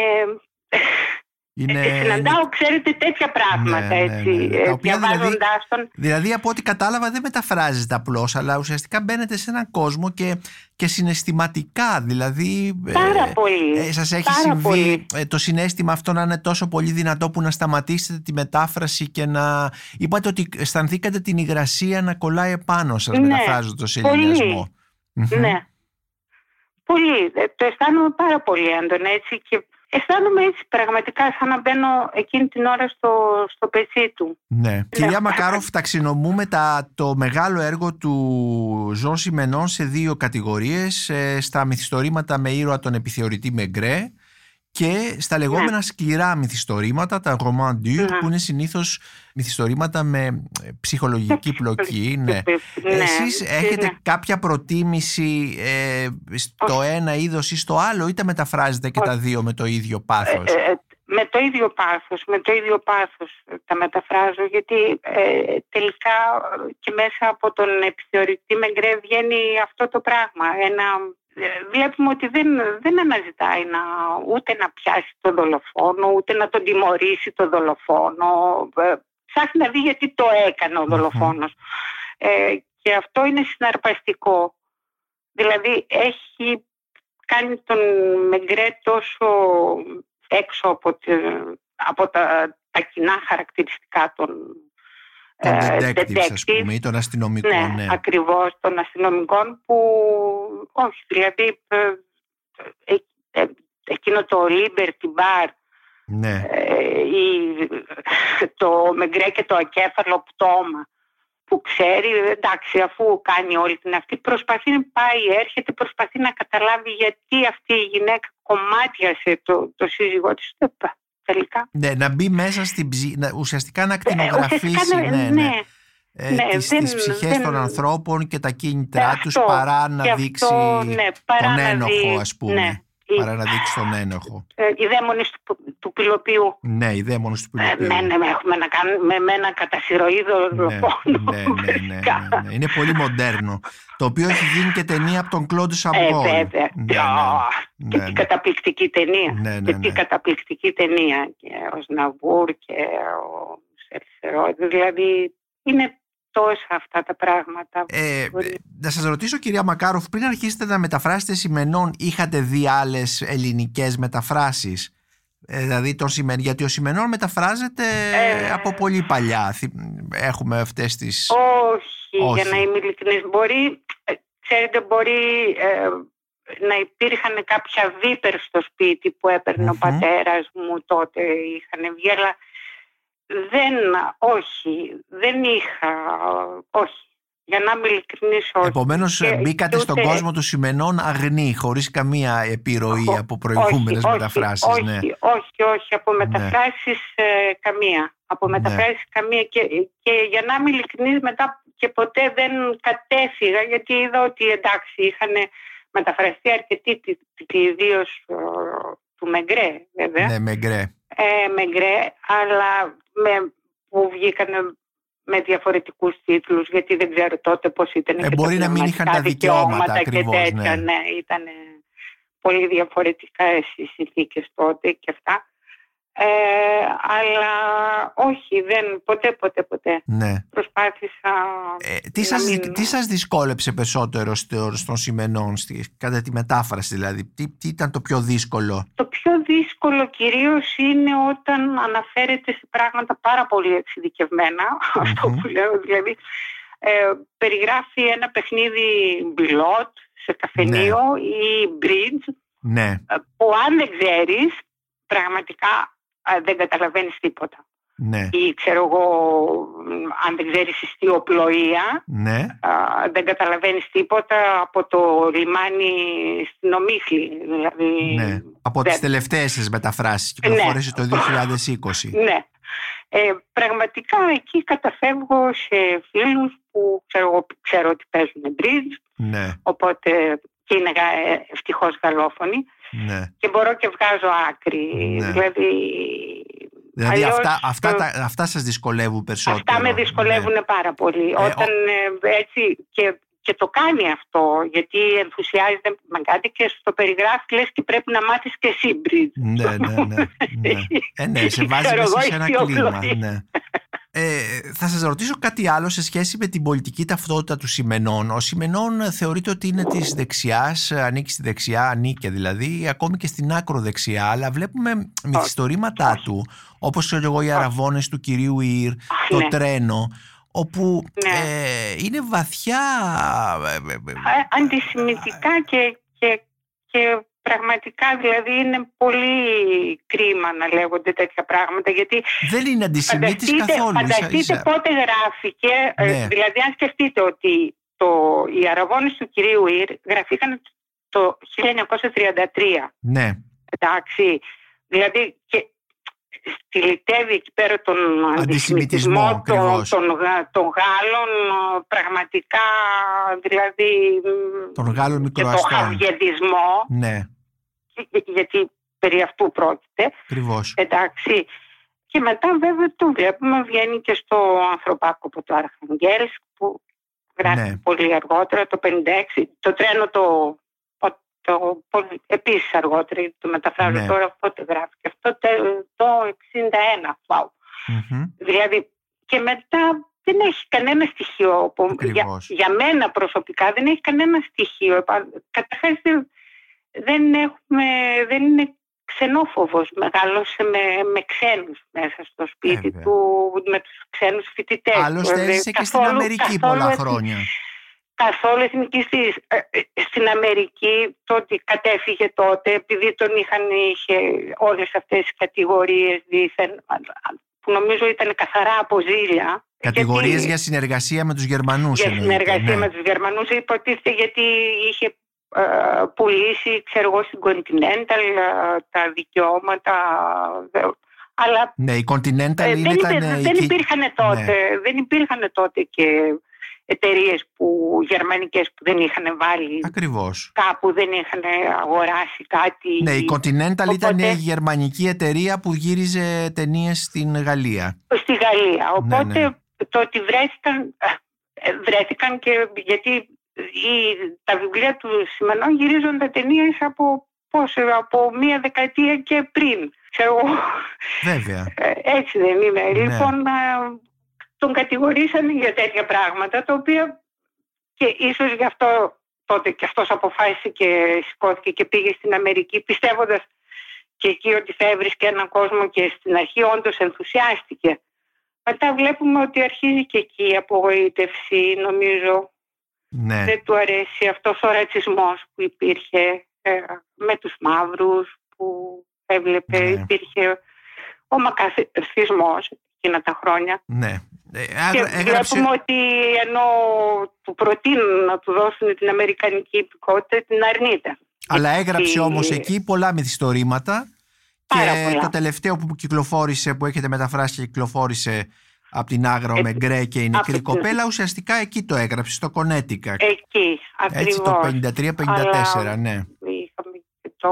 Είναι, Ε, Συναντάω, ξέρετε, τέτοια πράγματα Ναι, ναι, έτσι, ναι, ναι. Τα ε, οποία διαβάζοντάς τον. Δηλαδή από ό,τι κατάλαβα δεν μεταφράζεται απλώς αλλά ουσιαστικά μπαίνετε σε έναν κόσμο και, και συναισθηματικά δηλαδή Πάρα πολύ. ε, σας έχει πάρα συμβεί πολύ. ε, το συνέστημα αυτό να είναι τόσο πολύ δυνατό που να σταματήσετε τη μετάφραση και να είπατε ότι αισθανθήκατε την υγρασία να κολλάει επάνω σας Ναι, μεταφράζοντας σε πολύ. ελληνιασμό. Μμμ. Ναι. Πολύ. Ε, Το αισθάνομαι πάρα πολύ έντονα έτσι και αισθάνομαι έτσι πραγματικά σαν να μπαίνω εκείνη την ώρα στο, στο πετσί του. Ναι. Κυρία Μακάροφ, ταξινομούμε τα, το μεγάλο έργο του Ζων Σιμενών σε δύο κατηγορίες, ε, στα μυθιστορήματα με ήρωα τον επιθεωρητή Μεγκρέ και στα λεγόμενα σκληρά μυθιστορήματα, τα roman du, Ναι. που είναι συνήθως μυθιστορήματα με ε, ψυχολογική πλοκή. Ναι. Ναι, Εσείς ναι. έχετε κάποια προτίμηση ε, στο ένα είδος ή στο άλλο ή τα μεταφράζετε και τα δύο με το ίδιο πάθος; Ε, ε, με το ίδιο πάθος, με το ίδιο πάθος τα μεταφράζω γιατί ε, τελικά ε, και μέσα από τον επιθεωρητή Μεγκρέ βγαίνει αυτό το πράγμα. Ένα, ε, βλέπουμε ότι δεν, δεν αναζητάει να, ούτε να πιάσει τον δολοφόνο, ούτε να τον τιμωρήσει τον δολοφόνο. Ε, ψάχνει να δει γιατί το έκανε ο δολοφόνος. Ε, και αυτό είναι συναρπαστικό. Δηλαδή έχει κάνει τον Μεγκρέ τόσο έξω από, τη- από τα, τα κοινά χαρακτηριστικά των Των ε, detectives, ας detective. πούμε, ή των αστυνομικών. Ναι, ναι. ακριβώς των αστυνομικών που όχι, δηλαδή ε, ε, ε, εκείνο το Liberty Bar ναι. ε, ή το Μεγκρέ και το ακέφαλο πτώμα που ξέρει, εντάξει, αφού κάνει όλη την αυτή, προσπαθεί να πάει, έρχεται, προσπαθεί να καταλάβει γιατί αυτή η γυναίκα κομμάτιασε το, το σύζυγό της. Ε, πα, Τελικά. Ναι, να μπει μέσα στην ψυχή, να, ουσιαστικά να Ε, ακτινογραφήσει ουσιαστικά, ναι, ναι, ναι, ε, ναι, τις, δεν- τις ψυχές δεν- των ανθρώπων και τα κίνητρά Ε, τους αυτό, παρά να και δείξει αυτό, ναι, παρά τον να ένοχο δει- ας πούμε. ναι, η- Παρά να δείξει τον ένοχο. ε, οι δαίμονες του, του πυλοποιού. Ναι, οι δαίμονες του Ε, πιλωτήριου. ναι, ναι, έχουμε να κάνουμε με ένα κατασυρωή δολοφόνο. ναι, ναι, ναι, ναι, ναι, ναι. Είναι πολύ μοντέρνο. Το οποίο έχει γίνει και ταινία από τον Κλόντ Ε, Σαμπόλ. βέβαια. Ναι, Α, ναι, Και ναι, τι ναι. καταπληκτική ταινία. Ναι, ναι, Και τι ναι. καταπληκτική ταινία. Και ο Σναβούρ και ο Σερσερό. Δηλαδή είναι τόσα αυτά τα πράγματα. Ε, Μπορεί. να σας ρωτήσω κυρία Μακάροφ, πριν αρχίσετε να μεταφράσετε σημενών, είχατε δει άλλες ελληνικές μεταφράσεις; Ε, δηλαδή τον Σιμεν, γιατί ο Σιμενών μεταφράζεται Ε, από πολύ παλιά. Θυ- Έχουμε αυτές τις... Όχι, Όχι. για να είμαι ειλικρινής. Μπορεί, ε, ξέρετε, μπορεί ε, να υπήρχαν κάποια βίπερ στο σπίτι που έπαιρνε ο Μμμ. πατέρας μου τότε είχαν βγει, αλλά δεν, όχι, δεν είχα, όχι. Για να είμαι ειλικρινής, όχι. Επομένως Και- μπήκατε και στον ούτε- κόσμο του Σημενών αγνή, χωρίς καμία επιρροή Ω- από προηγούμενες όχι, μεταφράσεις. Όχι, ναι. όχι, όχι, όχι, από Ναι. μεταφράσεις ε, καμία. Από Ναι. μεταφράσεις καμία και, και για να είμαι ειλικρινής μετά και ποτέ δεν κατέφυγα γιατί είδα ότι εντάξει είχαν μεταφραστεί αρκετοί ιδίω του Μεγκρέ βέβαια. Ναι, με γκρέ. Ε, Μεγκρέ, αλλά με, που βγήκαν με διαφορετικούς τίτλους γιατί δεν ξέρω τότε πώς ήταν Ε, και μπορεί τα να μην είχαν τα πνευματικά δικαιώματα και ακριβώς, τέτοια. ναι. Ναι, ήταν πολύ διαφορετικά οι συνθήκες τότε και αυτά. Ε, αλλά όχι, δεν, ποτέ, ποτέ, ποτέ. Ναι. Προσπάθησα Ε, τι, να σας, μην- τι σας δυσκόλεψε περισσότερο στο, στον Σημενών, στη, κατά τη μετάφραση δηλαδή, τι, τι ήταν το πιο δύσκολο; Το πιο δύσκολο κυρίως είναι όταν αναφέρεται σε πράγματα πάρα πολύ εξειδικευμένα, αυτό Μμμ. που λέω δηλαδή. Ε, περιγράφει ένα παιχνίδι μπιλότ σε καφενείο ή bridge Ναι, ε, που αν δεν ξέρεις πραγματικά ε, δεν καταλαβαίνεις τίποτα. Ναι, Ή ξέρω εγώ μ, αν δεν ξέρεις ιστιοπλοεία ναι, α, δεν καταλαβαίνεις τίποτα από το λιμάνι στην Ομίχλη. Δηλαδή, ναι. Από δεν- τις τελευταίες σας μεταφράσεις κυκλοφόρησε το 2020. Ναι. Ε, πραγματικά εκεί καταφεύγω σε φίλους που ξέρω, εγώ, ξέρω ότι παίζουν bridge, Ναι, οπότε και είναι γα- ευτυχώς γαλλόφωνοι ναι. και μπορώ και βγάζω άκρη. Ναι. Δηλαδή, Δηλαδή αλλιώς, αυτά, αυτά, ε, τα, αυτά σας δυσκολεύουν περισσότερο. αυτά με δυσκολεύουν Ναι. πάρα πολύ. Όταν ε, έτσι και, και το κάνει αυτό γιατί ενθουσιάζεται με κάτι και στο περιγράφει λες και πρέπει να μάθεις και εσύ Μπριτ. Ναι, ναι, ναι. ναι. Ε, ναι, σε βάζει μέσα σε ένα κλίμα. Ναι. Ε, θα σας ρωτήσω κάτι άλλο σε σχέση με την πολιτική ταυτότητα του Σιμενών. Ο Σιμενών θεωρείται ότι είναι της δεξιάς, ανήκει στη δεξιά, ανήκε δηλαδή, ακόμη και στην άκρο δεξιά, αλλά βλέπουμε μυθιστορήματά του, όπως ξέρω εγώ οι αραβώνες του κυρίου Ιρ, το ναι. τρένο, όπου Ναι. ε, είναι βαθιά... ε, ε, ε, Α- αντισημιτικά και, και, και πραγματικά δηλαδή είναι πολύ κρίμα να λέγονται τέτοια πράγματα γιατί δεν είναι αντισημίτης φανταστείτε, καθόλου. ίσα- φανταστείτε ίσα. πότε γράφηκε ε, Ναι. δηλαδή αν σκεφτείτε ότι το, οι αραβώνες του κυρίου Ιρ γραφήκαν το 1933 Ναι, εντάξει δηλαδή και στυλιτεύει εκεί πέρα τον Αντισημιτισμό, αντισημιτισμό των, ακριβώς. των, Γα- των Γάλλων ε, πραγματικά δηλαδή των Γάλλων και το μικροαστών. χαβιεδισμό Ναι, για- γιατί περί αυτού πρόκειται ακριβώς. εντάξει και μετά βέβαια το βλέπουμε βγαίνει και στο ανθρωπάκοπο του Αρχαγγέλσκ που γράφει Ναι. πολύ αργότερα το 56 το τρένο το, το, πολύ- επίσης αργότερα γιατί το μεταφράζω Ναι. τώρα πότε γράφει και αυτό τε- το 61 wow. δηλαδή και μετά δεν έχει κανένα στοιχείο που- για, Ακριβώς. για μένα προσωπικά δεν έχει κανένα στοιχείο Επα- καταρχάς δεν, δεν έχουμε δεν είναι ξενόφοβος μεγάλωσε με, με ξένους μέσα στο σπίτι Βέβαια. του με τους ξένους φοιτητές Άλλωστε Δηλαδή, έζησε και στην καθόλου- Αμερική καθόλου πολλά εθνική- χρόνια. καθόλου εθνικιστής. Ε, ε, Στην Αμερική το ότι κατέφυγε τότε επειδή τον είχαν είχε όλες αυτές τις κατηγορίες δίθεν που νομίζω ήταν καθαρά από ζήλια. Κατηγορίες Γιατί- για συνεργασία με τους Γερμανούς για εννοείται, συνεργασία ναι. με τους Γερμανούς υποτίθεται γιατί είχε ε, πουλήσει ξέρω εγώ στην Continental ε, τα δικαιώματα ε, αλλά Ναι, η Continental ε, δεν, ήταν υπήρ- ε, δεν εκεί- υπήρχαν τότε, δεν υπήρχαν τότε και εταιρείες που γερμανικές που δεν είχαν βάλει Ακριβώς. κάπου, δεν είχαν αγοράσει κάτι. Ναι, η Continental ήταν Οπότε- η γερμανική εταιρεία που γύριζε ταινίες στην Γαλλία. στη Γαλλία. Ναι, Οπότε ναι. το ότι βρέθηκαν, ε, βρέθηκαν και γιατί η, τα βιβλία του Σιμενών γυρίζονται ταινίες από, πώς, από μία δεκαετία και πριν. Ξέρω εγώ. Βέβαια. Ε, Έτσι δεν είναι. Ναι. Λοιπόν, ε, τον κατηγορήσανε για τέτοια πράγματα, τα οποία και ίσως γι' αυτό τότε και αυτός αποφάσισε και σηκώθηκε και πήγε στην Αμερική πιστεύοντας και εκεί ότι θα έβρισκε έναν κόσμο και στην αρχή όντως ενθουσιάστηκε. Μετά βλέπουμε ότι αρχίζει και εκεί η απογοήτευση, νομίζω. Ναι. Δεν του αρέσει αυτός ο ρατσισμός που υπήρχε ε, με τους μαύρους, που έβλεπε, Ναι. υπήρχε ο μακαθισμός εκείνα τα χρόνια. ναι. Ε, Και άγρα- έγραψε... βλέπουμε ότι ενώ του προτείνουν να του δώσουν την Αμερικανική υπηκότητα, την αρνείται. Αλλά έγραψε Γιατί- όμως εκεί πολλά μυθιστορήματα Πάρα και πολλά. το τελευταίο που κυκλοφόρησε, που έχετε μεταφράσει και κυκλοφόρησε από την Άγρα ο Ε, Μεγκρέ και η νεκρή από την- κοπέλα, ουσιαστικά εκεί το έγραψε, στο Κονέτικα. Εκεί, Έτσι το ακριβώς. 53-54, Αλλά- ναι. Είχαμε και το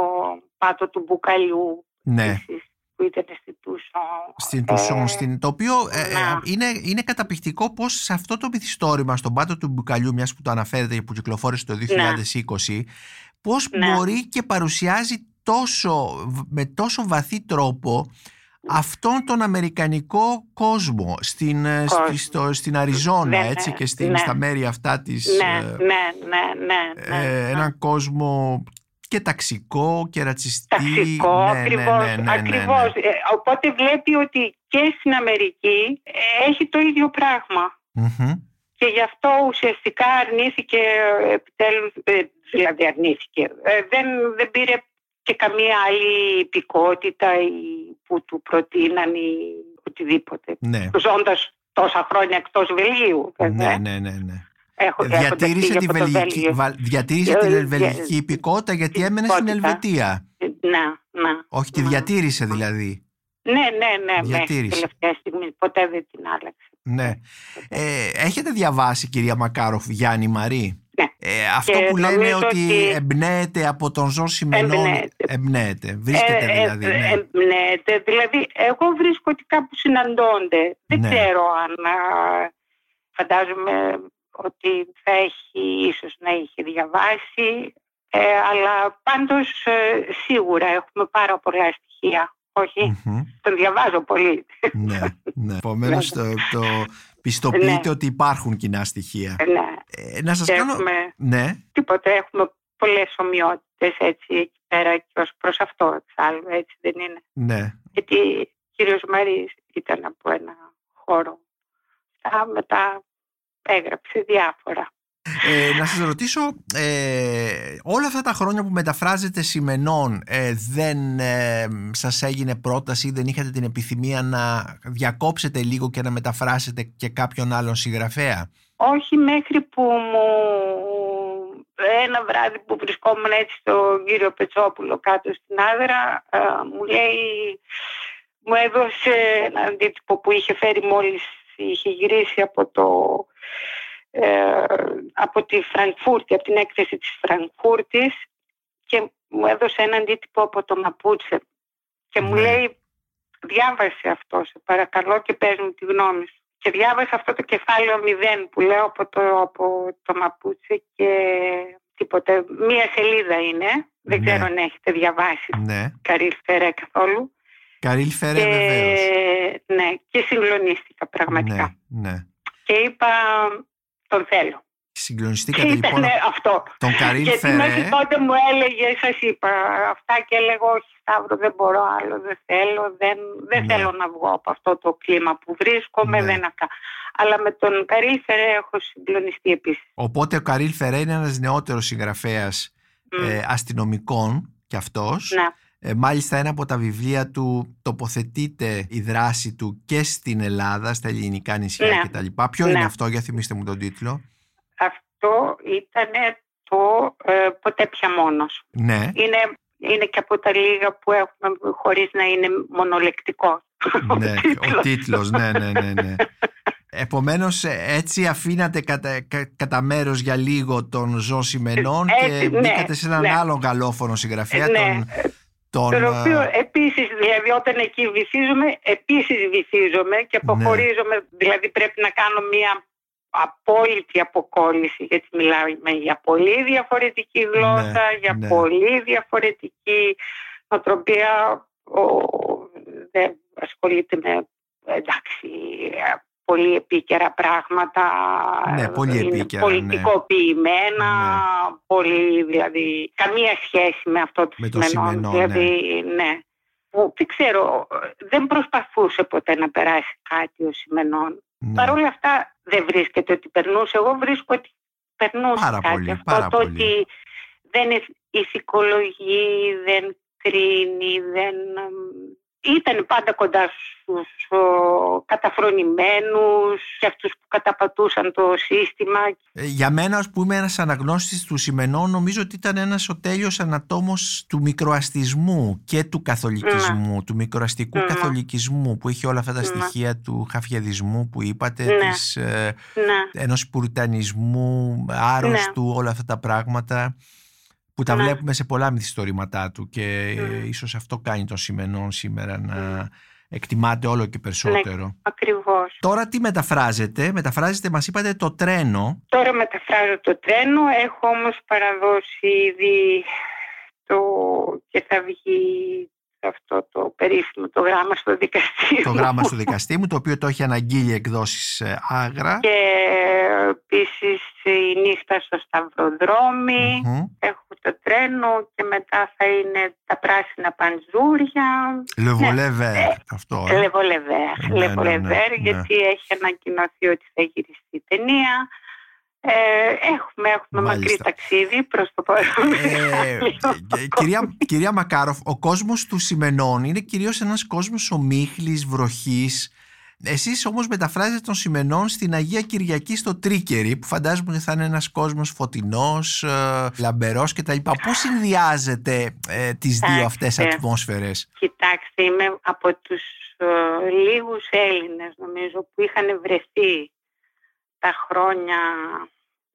πάτο του μπουκαλιού Ναι. επίσης, που ήταν στην Τούσο. Στην Τουσόν, Ε, στην, το οποίο ε, ε, να. είναι, είναι καταπληκτικό πως σε αυτό το μυθιστόρημα, στον πάτο του Μπουκαλιού, μιας που το αναφέρεται που κυκλοφόρησε το 2020, πως Ναι. μπορεί και παρουσιάζει τόσο, με τόσο βαθύ τρόπο αυτόν τον αμερικανικό κόσμο στην, ε, στη- Κόσμο. στο- στην Αριζόνα Ναι, έτσι και στην, ναι. στα μέρη αυτά της Ναι, ε, ναι, ναι, ναι. ναι, ε, ναι. έναν κόσμο και ταξικό και ρατσιστή Ταξικό, ναι, ναι, ακριβώς, ναι, ναι, ναι, ναι. ακριβώς. Ε, οπότε βλέπει ότι και στην Αμερική ε, έχει το ίδιο πράγμα. Μμμ. Και γι' αυτό ουσιαστικά αρνήθηκε ε, επιτέλους, ε, δηλαδή αρνήθηκε. Ε, δεν, δεν πήρε και καμία άλλη υπηκότητα ή που του προτείναν ή οτιδήποτε. ναι. Ζώντας τόσα χρόνια εκτός Βελγίου. βέβαια. Ναι, ναι, ναι, ναι. Έχω, έχοντας Διατήρησε, φύγει τη από το βελγική, Βέλγιο. βα- διατήρησε Ε, την ε, βελγική ε, υπηκότητα γιατί την έμενε στην υπηκότητα. Ελβετία. Ε, Ναι, ναι. Όχι, τη ναι. διατήρησε δηλαδή. Ναι, ναι, ναι. Μέχρι Διατήρησε. τελευταία στιγμή. Ποτέ δεν την άλλαξε. Ναι. Ε, έχετε διαβάσει, κυρία Μακάροφ, Γιάννη Μαρή; Ναι. Ε, αυτό Και που λένε νομίζω ότι ότι- εμπνέεται από τον Ζω Σιμενών. Εμπνέεται. Εμπνέεται. Βρίσκεται Ε, ε, δηλαδή. ε, ναι. εμπνέεται. Δηλαδή, εγώ βρίσκω ότι κάπου συναντώνται. Δεν Ναι. ξέρω αν α, φαντάζομαι ότι θα έχει, ίσως να είχε διαβάσει, ε, αλλά πάντως ε, σίγουρα έχουμε πάρα πολλά στοιχεία. Όχι, τον διαβάζω πολύ. Ναι, ναι. Επομένως το, το πιστοποιείτε ναι. ότι υπάρχουν κοινά στοιχεία. Ναι. Ε, να σας κάνω... Ναι. Τίποτα, έχουμε πολλές ομοιότητες έτσι εκεί πέρα και ως προς αυτό εξάλλου, έτσι δεν είναι. Ναι. Γιατί ο κύριος Μαρής ήταν από ένα χώρο. μετά έγραψε διάφορα. Ε, να σας ρωτήσω, ε, όλα αυτά τα χρόνια που μεταφράζετε σημενών ε, δεν ε, σας έγινε πρόταση ή δεν είχατε την επιθυμία να διακόψετε λίγο και να μεταφράσετε και κάποιον άλλον συγγραφέα; Όχι μέχρι που μου ένα βράδυ που βρισκόμουν έτσι στον κύριο Πετσόπουλο κάτω στην Άδρα ε, μου λέει μου έδωσε ένα αντίτυπο που είχε φέρει μόλις είχε γυρίσει από το ε, από τη Φραγκφούρτη, από την έκθεση της Φραγκφούρτης και μου έδωσε ένα αντίτυπο από το Μαπούτσε και μου ναι. λέει διάβασε αυτό σε παρακαλώ και πες μου τη γνώμη σου. Και διάβασα αυτό το κεφάλαιο 0 που λέω από το, από το Μαπούτσε και τίποτα. Μία σελίδα είναι. Δεν ναι. ξέρω αν έχετε διαβάσει. Ναι. Καρίλ Φερέ καθόλου. Καρίλ Φερέ βεβαίως. Ναι, και συγκλονίστηκα πραγματικά. Ναι, ναι. Και είπα τον θέλω. Συγκλονιστήκατε λοιπόν αυτό. τον Καρίλ Γιατί Φερέ. μέχρι τότε μου έλεγε, σας είπα αυτά και έλεγα όχι Σταύρο δεν μπορώ άλλο, δεν θέλω, δεν, δεν ναι. θέλω να βγω από αυτό το κλίμα που βρίσκομαι, ναι. δεν ακα... Αλλά με τον Καρίλ Φερέ έχω συγκλονιστεί επίσης. Οπότε ο Καρίλ Φερέ είναι ένας νεότερος συγγραφέας mm. ε, αστυνομικών κι αυτός. Ναι. Ε, μάλιστα ένα από τα βιβλία του τοποθετείται η δράση του και στην Ελλάδα, στα ελληνικά νησιά ναι. κτλ. Ποιο Ναι. είναι αυτό, για θυμίστε μου τον τίτλο. Αυτό ήταν το ε, «Ποτέ πια μόνος». Ναι, Είναι, είναι και από τα λίγα που έχουμε χωρίς να είναι μονολεκτικός. ναι, ο τίτλος, ναι, ναι, ναι. ναι. Επομένως ε, έτσι αφήνατε κατά, κα- κατά μέρος για λίγο τον Ζω Σιμενών και Έτσι, ναι, μπήκατε σε έναν ναι. άλλον γαλλόφωνο συγγραφέα, Ναι, τον, τον, Τον ε, οποίο επίσης, δηλαδή όταν εκεί βυθίζομαι, επίσης βυθίζομαι και Ναι. αποχωρίζομαι, δηλαδή πρέπει να κάνω μια απόλυτη αποκόλληση, γιατί μιλάμε για πολύ διαφορετική γλώσσα, για ναι. πολύ διαφορετική νοοτροπία, ο, δεν ασχολείται με, εντάξει, πολύ επίκαιρα πράγματα. Ναι, πολύ είναι επίκαιρα, ναι. Πολιτικοποιημένα, Ναι. πολύ, δηλαδή, καμία σχέση με αυτό το Με το σημερινό. σημερινό, δηλαδή, ναι. Που, δεν ξέρω, δεν προσπαθούσε ποτέ να περάσει κάτι ο Σιμενών. ναι. Παρ' όλα αυτά δεν βρίσκεται ότι περνούσε. Εγώ βρίσκω ότι περνούσε Πάρα κάτι. πολύ, Αυτό πάρα το πολύ. ότι δεν ηθικολογεί, δεν κρίνει, δεν... Ήταν πάντα κοντά στους ο, καταφρονημένους και αυτούς που καταπατούσαν το σύστημα. Ε, Για μένα, ας πούμε, ένας αναγνώστης του Σιμενών νομίζω ότι ήταν ένας ο τέλειος ανατόμος του μικροαστισμού και του καθολικισμού, του μικροαστικού Ναι. καθολικισμού που είχε όλα αυτά τα Ναι. στοιχεία του χαφιαδισμού που είπατε, Ναι. της, ε, Ναι, ενός πουριτανισμού άρρωστου, όλα αυτά τα πράγματα που τα Ναι. βλέπουμε σε πολλά μυθιστορήματά του και ε, Ναι. ίσως αυτό κάνει τον Σιμενών σήμερα να εκτιμάται όλο και περισσότερο. ακριβώς. Τώρα τι μεταφράζετε, μεταφράζετε μας είπατε το τρένο Τώρα μεταφράζω το τρένο, έχω όμως παραδώσει ήδη το και θα βγει αυτό το περίφημο το γράμμα στο δικαστήριο. το γράμμα στο δικαστή μου, το οποίο το έχει αναγγείλει εκδόσεις ε, Άγρα. Και επίσης η νύχτα στο Σταυροδρόμι. Μμμ. Έχω το τρένο και μετά θα είναι τα πράσινα παντζούρια. Le volet vert, αυτό. ε. Λεβολεβέρ. Ναι, ναι, ναι, Λεβολεβέρ, ναι. γιατί έχει ανακοινωθεί ότι θα γυριστεί η ταινία. Ε, έχουμε έχουμε μακρύ Μάλιστα. ταξίδι προς το παρόν. Ε, ε, κυρία, κυρία Μακάροφ, ο κόσμος του Σιμενών είναι κυρίως ένας κόσμος ομίχλης, βροχής. Εσείς όμως μεταφράζετε τον Σιμενών στην Αγία Κυριακή στο Τρίκερι που φαντάζομαι ότι θα είναι ένας κόσμος φωτεινός, ε, λαμπερός κτλ. Πώς συνδυάζετε ε, τις δύο Εντάξει. αυτές ατμόσφαιρες; Κοιτάξτε, είμαι από τους ε, λίγους Έλληνες νομίζω που είχαν βρεθεί τα χρόνια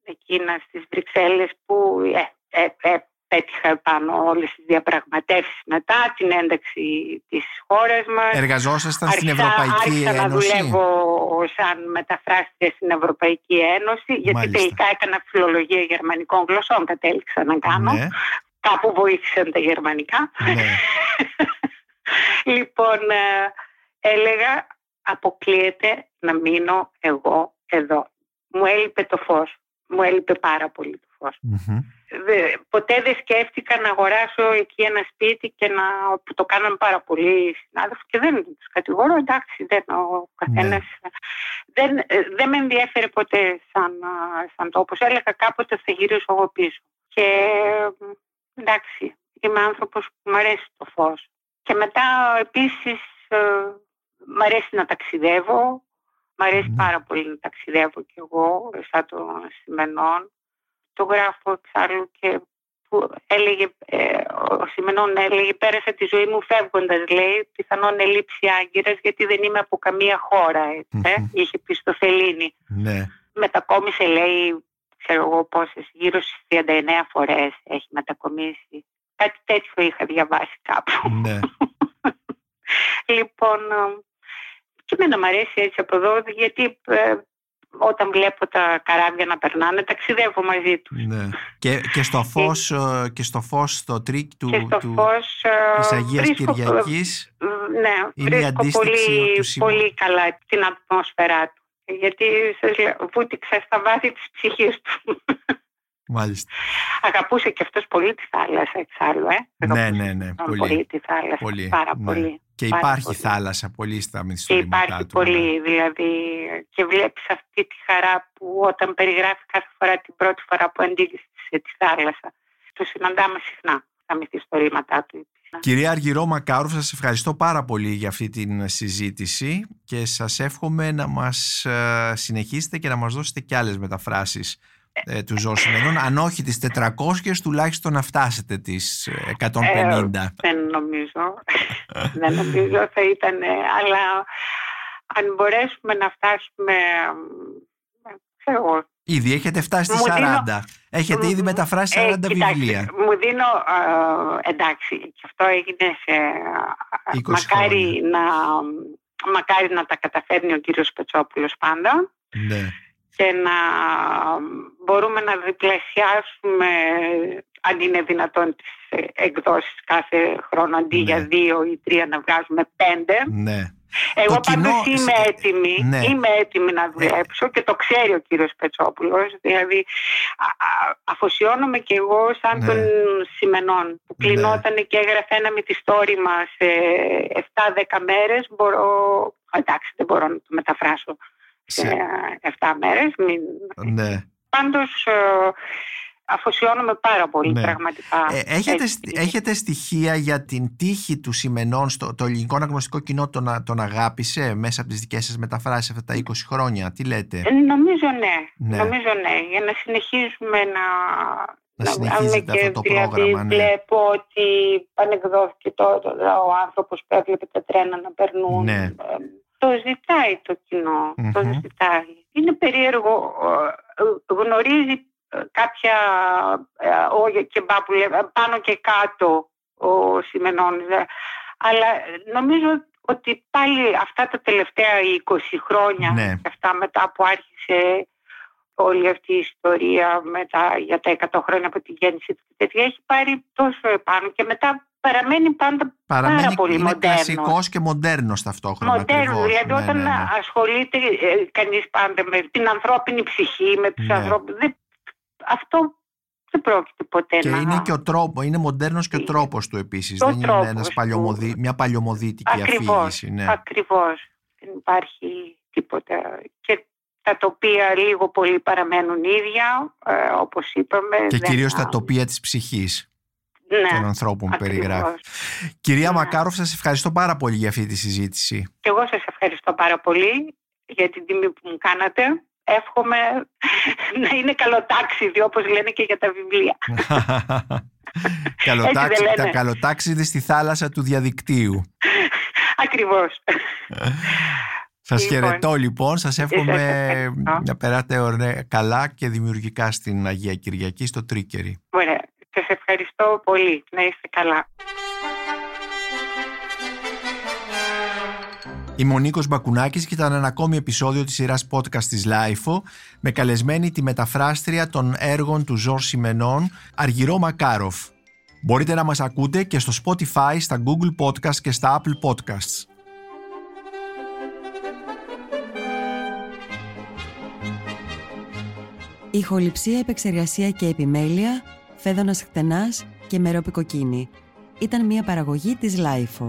εκείνα στις Βρυξέλλες που ε, ε, ε, πέτυχα πάνω όλες τις διαπραγματεύσεις μετά την ένταξη της χώρας μας. Εργαζόσασταν στην Άρχισα- Ευρωπαϊκή άρχισα να Ένωση; δουλεύω σαν μεταφράστρια στην Ευρωπαϊκή Ένωση, γιατί Μάλιστα. τελικά έκανα φιλολογία γερμανικών γλωσσών, κατέληξα να κάνω. Ναι, Κάπου βοήθησαν τα γερμανικά. ναι. λοιπόν, ε, έλεγα αποκλείεται να μείνω εγώ εδώ. Μου έλειπε το φως. Μου έλειπε πάρα πολύ το φως. Μμμ. Δε- ποτέ δεν σκέφτηκα να αγοράσω εκεί ένα σπίτι και να που το κάνανε πάρα πολλοί συνάδελφοι και δεν τους κατηγορώ, εντάξει, δεν, ο καθένας δεν, ε, δεν με ενδιέφερε ποτέ σαν, α, σαν τόπος. Έλεγα κάποτε θα γυρίσω εγώ πίσω. Και ε, εντάξει, είμαι άνθρωπος που μου αρέσει το φως. Και μετά επίσης ε, μ' αρέσει να ταξιδεύω, μ' αρέσει Ναι. πάρα πολύ να ταξιδεύω κι εγώ, σαν των σημενών το γράφω εξάλλου και που έλεγε, ε, ο Σιμενών έλεγε πέρασα τη ζωή μου φεύγοντας λέει πιθανόν ελήψη άγκυρας γιατί δεν είμαι από καμία χώρα έτσι, ε, Μμμ. είχε πει στο Φελίνη ναι. μετακόμισε λέει ξέρω εγώ πόσες γύρω στις 39 φορές έχει μετακομίσει κάτι τέτοιο είχα διαβάσει κάπου ναι. λοιπόν ε, και εμένα μου αρέσει έτσι από εδώ γιατί ε, όταν βλέπω τα καράβια να περνάνε ταξιδεύω μαζί τους ναι. Και, και στο φως, ε, και στο φως στο τρίκ του, και στο του, φως ε, της Αγίας βρίσκω- Κυριακής ε, Ναι, Είναι η βρίσκω αντίστοιξη πολύ, του Σιμών. πολύ καλά την ατμόσφαιρά του. Γιατί σας λέω, βούτυξα στα βάθη της ψυχής του. μάλιστα. Αγαπούσε και αυτός πολύ τη θάλασσα εξάλλου, ε. Ναι, Αγαπούσε ναι, ναι, πολύ, πολύ. τη θάλασσα, Πολύ, πάρα ναι. πολύ. Και πάρα υπάρχει πολύ. θάλασσα πολύ στα Και μυθιστορήματά υπάρχει του. ναι. πολύ, δηλαδή, και βλέπεις αυτή τη χαρά που όταν περιγράφει κάθε φορά την πρώτη φορά που αντίγησε τη θάλασσα. Το συναντάμε συχνά στα μυθιστορήματά του. Κυρία Αργυρό Μακάρου, σας ευχαριστώ πάρα πολύ για αυτή την συζήτηση και σας εύχομαι να μας ε, συνεχίσετε και να μας δώσετε και άλλες μεταφράσεις ε, του Ζώου Σιμενών. Αν όχι τις 400, τουλάχιστον να φτάσετε τις ε, 150. Δεν νομίζω. δεν νομίζω θα ήταν. ε, Αλλά αν μπορέσουμε να φτάσουμε. ε, Ξέρω εγώ. Ήδη έχετε φτάσει στις Μου 40. δίνω- Έχετε ήδη Μμμ. μεταφράσει 40 Ε, κοιτάξτε, βιβλία. Μου δίνω. ε, εντάξει, και αυτό έγινε σε. 20 μακάρι να, μακάρι να τα καταφέρνει ο κύριος Πετσόπουλος πάντα Ναι. Και να μπορούμε να διπλασιάσουμε αν είναι δυνατόν τις ε, εκδόσεις κάθε χρόνο αντί Ναι. για δύο ή τρία να βγάζουμε πέντε. ναι. Εγώ Το κοινό- πάντως είμαι σε- έτοιμη, ναι. είμαι έτοιμη να δουλέψω και το ξέρει ο κύριος Πετσόπουλος. Δηλαδή α- α- αφοσιώνομαι και εγώ σαν Ναι. τον Σιμενών που Ναι. κλεινόταν και έγραφε ένα μυθιστόρημα σε 7-10 μέρες. Μπορώ, εντάξει δεν μπορώ να το μεταφράσω σε Σε- 7 μέρες. Μην... ναι. Πάντως ε, αφοσιώνομαι πάρα πολύ Ναι. πραγματικά. Ε, έχετε, Έτσι. στι- έχετε στοιχεία για την τύχη του Σιμενών στο το ελληνικό αναγνωστικό κοινό τον, α- τον αγάπησε μέσα από τις δικές σας μεταφράσεις αυτά τα 20 χρόνια. Τι λέτε; Ε, Νομίζω ναι. Ναι. Νομίζω ναι. Για να συνεχίσουμε να... Να συνεχίζετε βγάλουμε αυτό το δηλαδή, πρόγραμμα, ναι. Βλέπω ότι πανεκδόθηκε τώρα ο άνθρωπος που έβλεπε τα τρένα να περνούν. Ναι. Ε, Το ζητάει το κοινό. Το Μμμ. ζητάει. Είναι περίεργο. ε, ε, Γνωρίζει ε, κάποια ε, ο κεμπά που λέμε, πάνω και κάτω ο Σιμενών. ε, Αλλά νομίζω ότι πάλι αυτά τα τελευταία 20 χρόνια Ναι. και αυτά μετά που άρχισε όλη αυτή η ιστορία μετά, για τα 100 χρόνια από τη γέννηση του και τέτοια έχει πάρει τόσο επάνω και μετά παραμένει πάντα Παραμένει πάρα πολύ είναι μοντέρνος. κλασικός και μοντέρνος ταυτόχρονα. Μοντέρνος, ακριβώς. δηλαδή Ναι, όταν ναι, ναι. ασχολείται ε, κανείς πάντα με την ανθρώπινη ψυχή, με τους Ναι. ανθρώπους, δεν- αυτό δεν πρόκειται ποτέ Και να... είναι και ο τρόπο, είναι μοντέρνος και ο Ε, τρόπος του επίσης. το Δεν είναι τρόπος ένας του. παλιωμοδί, μια παλιωμοδίτικη Ακριβώς, αφήγηση. Ναι. Ακριβώς. Δεν υπάρχει τίποτα. Και τα τοπία λίγο πολύ παραμένουν ίδια, ε, όπως είπαμε. Και δεν- κυρίως τα τοπία της ψυχής ναι, των ανθρώπων που ακριβώς. περιγράφει. Κυρία Ναι. Μακάροφ, σας ευχαριστώ πάρα πολύ για αυτή τη συζήτηση. Και εγώ σας ευχαριστώ πάρα πολύ για την τιμή που μου κάνατε. Εύχομαι να είναι καλοτάξιδι όπως λένε και για τα βιβλία. Καλοτάξι, δεν τα λένε. καλοτάξιδι στη θάλασσα του διαδικτύου. Ακριβώς. Σας Λοιπόν, χαιρετώ λοιπόν, σας εύχομαι ευχαριστώ. να περάτε ωραία, καλά και δημιουργικά στην Αγία Κυριακή στο Τρίκερι. Ωραία. Σας ευχαριστώ πολύ. Να είστε καλά. Είμαι ο Νίκος Μπακουνάκης και ήταν ένα ακόμη επεισόδιο της σειράς podcast της LIFO με καλεσμένη τη μεταφράστρια των έργων του Ζορ Σιμενών Αργυρό Μακάροφ. Μπορείτε να μας ακούτε και στο Spotify, στα Google Podcasts και στα Apple Podcasts. Ηχοληψία, επεξεργασία και επιμέλεια, φέδωνας χτενάς και μερόπικοκίνη. Ήταν μια παραγωγή της LIFO.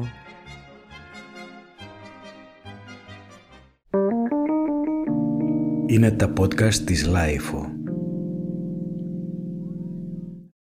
Είναι τα podcast της LIFO.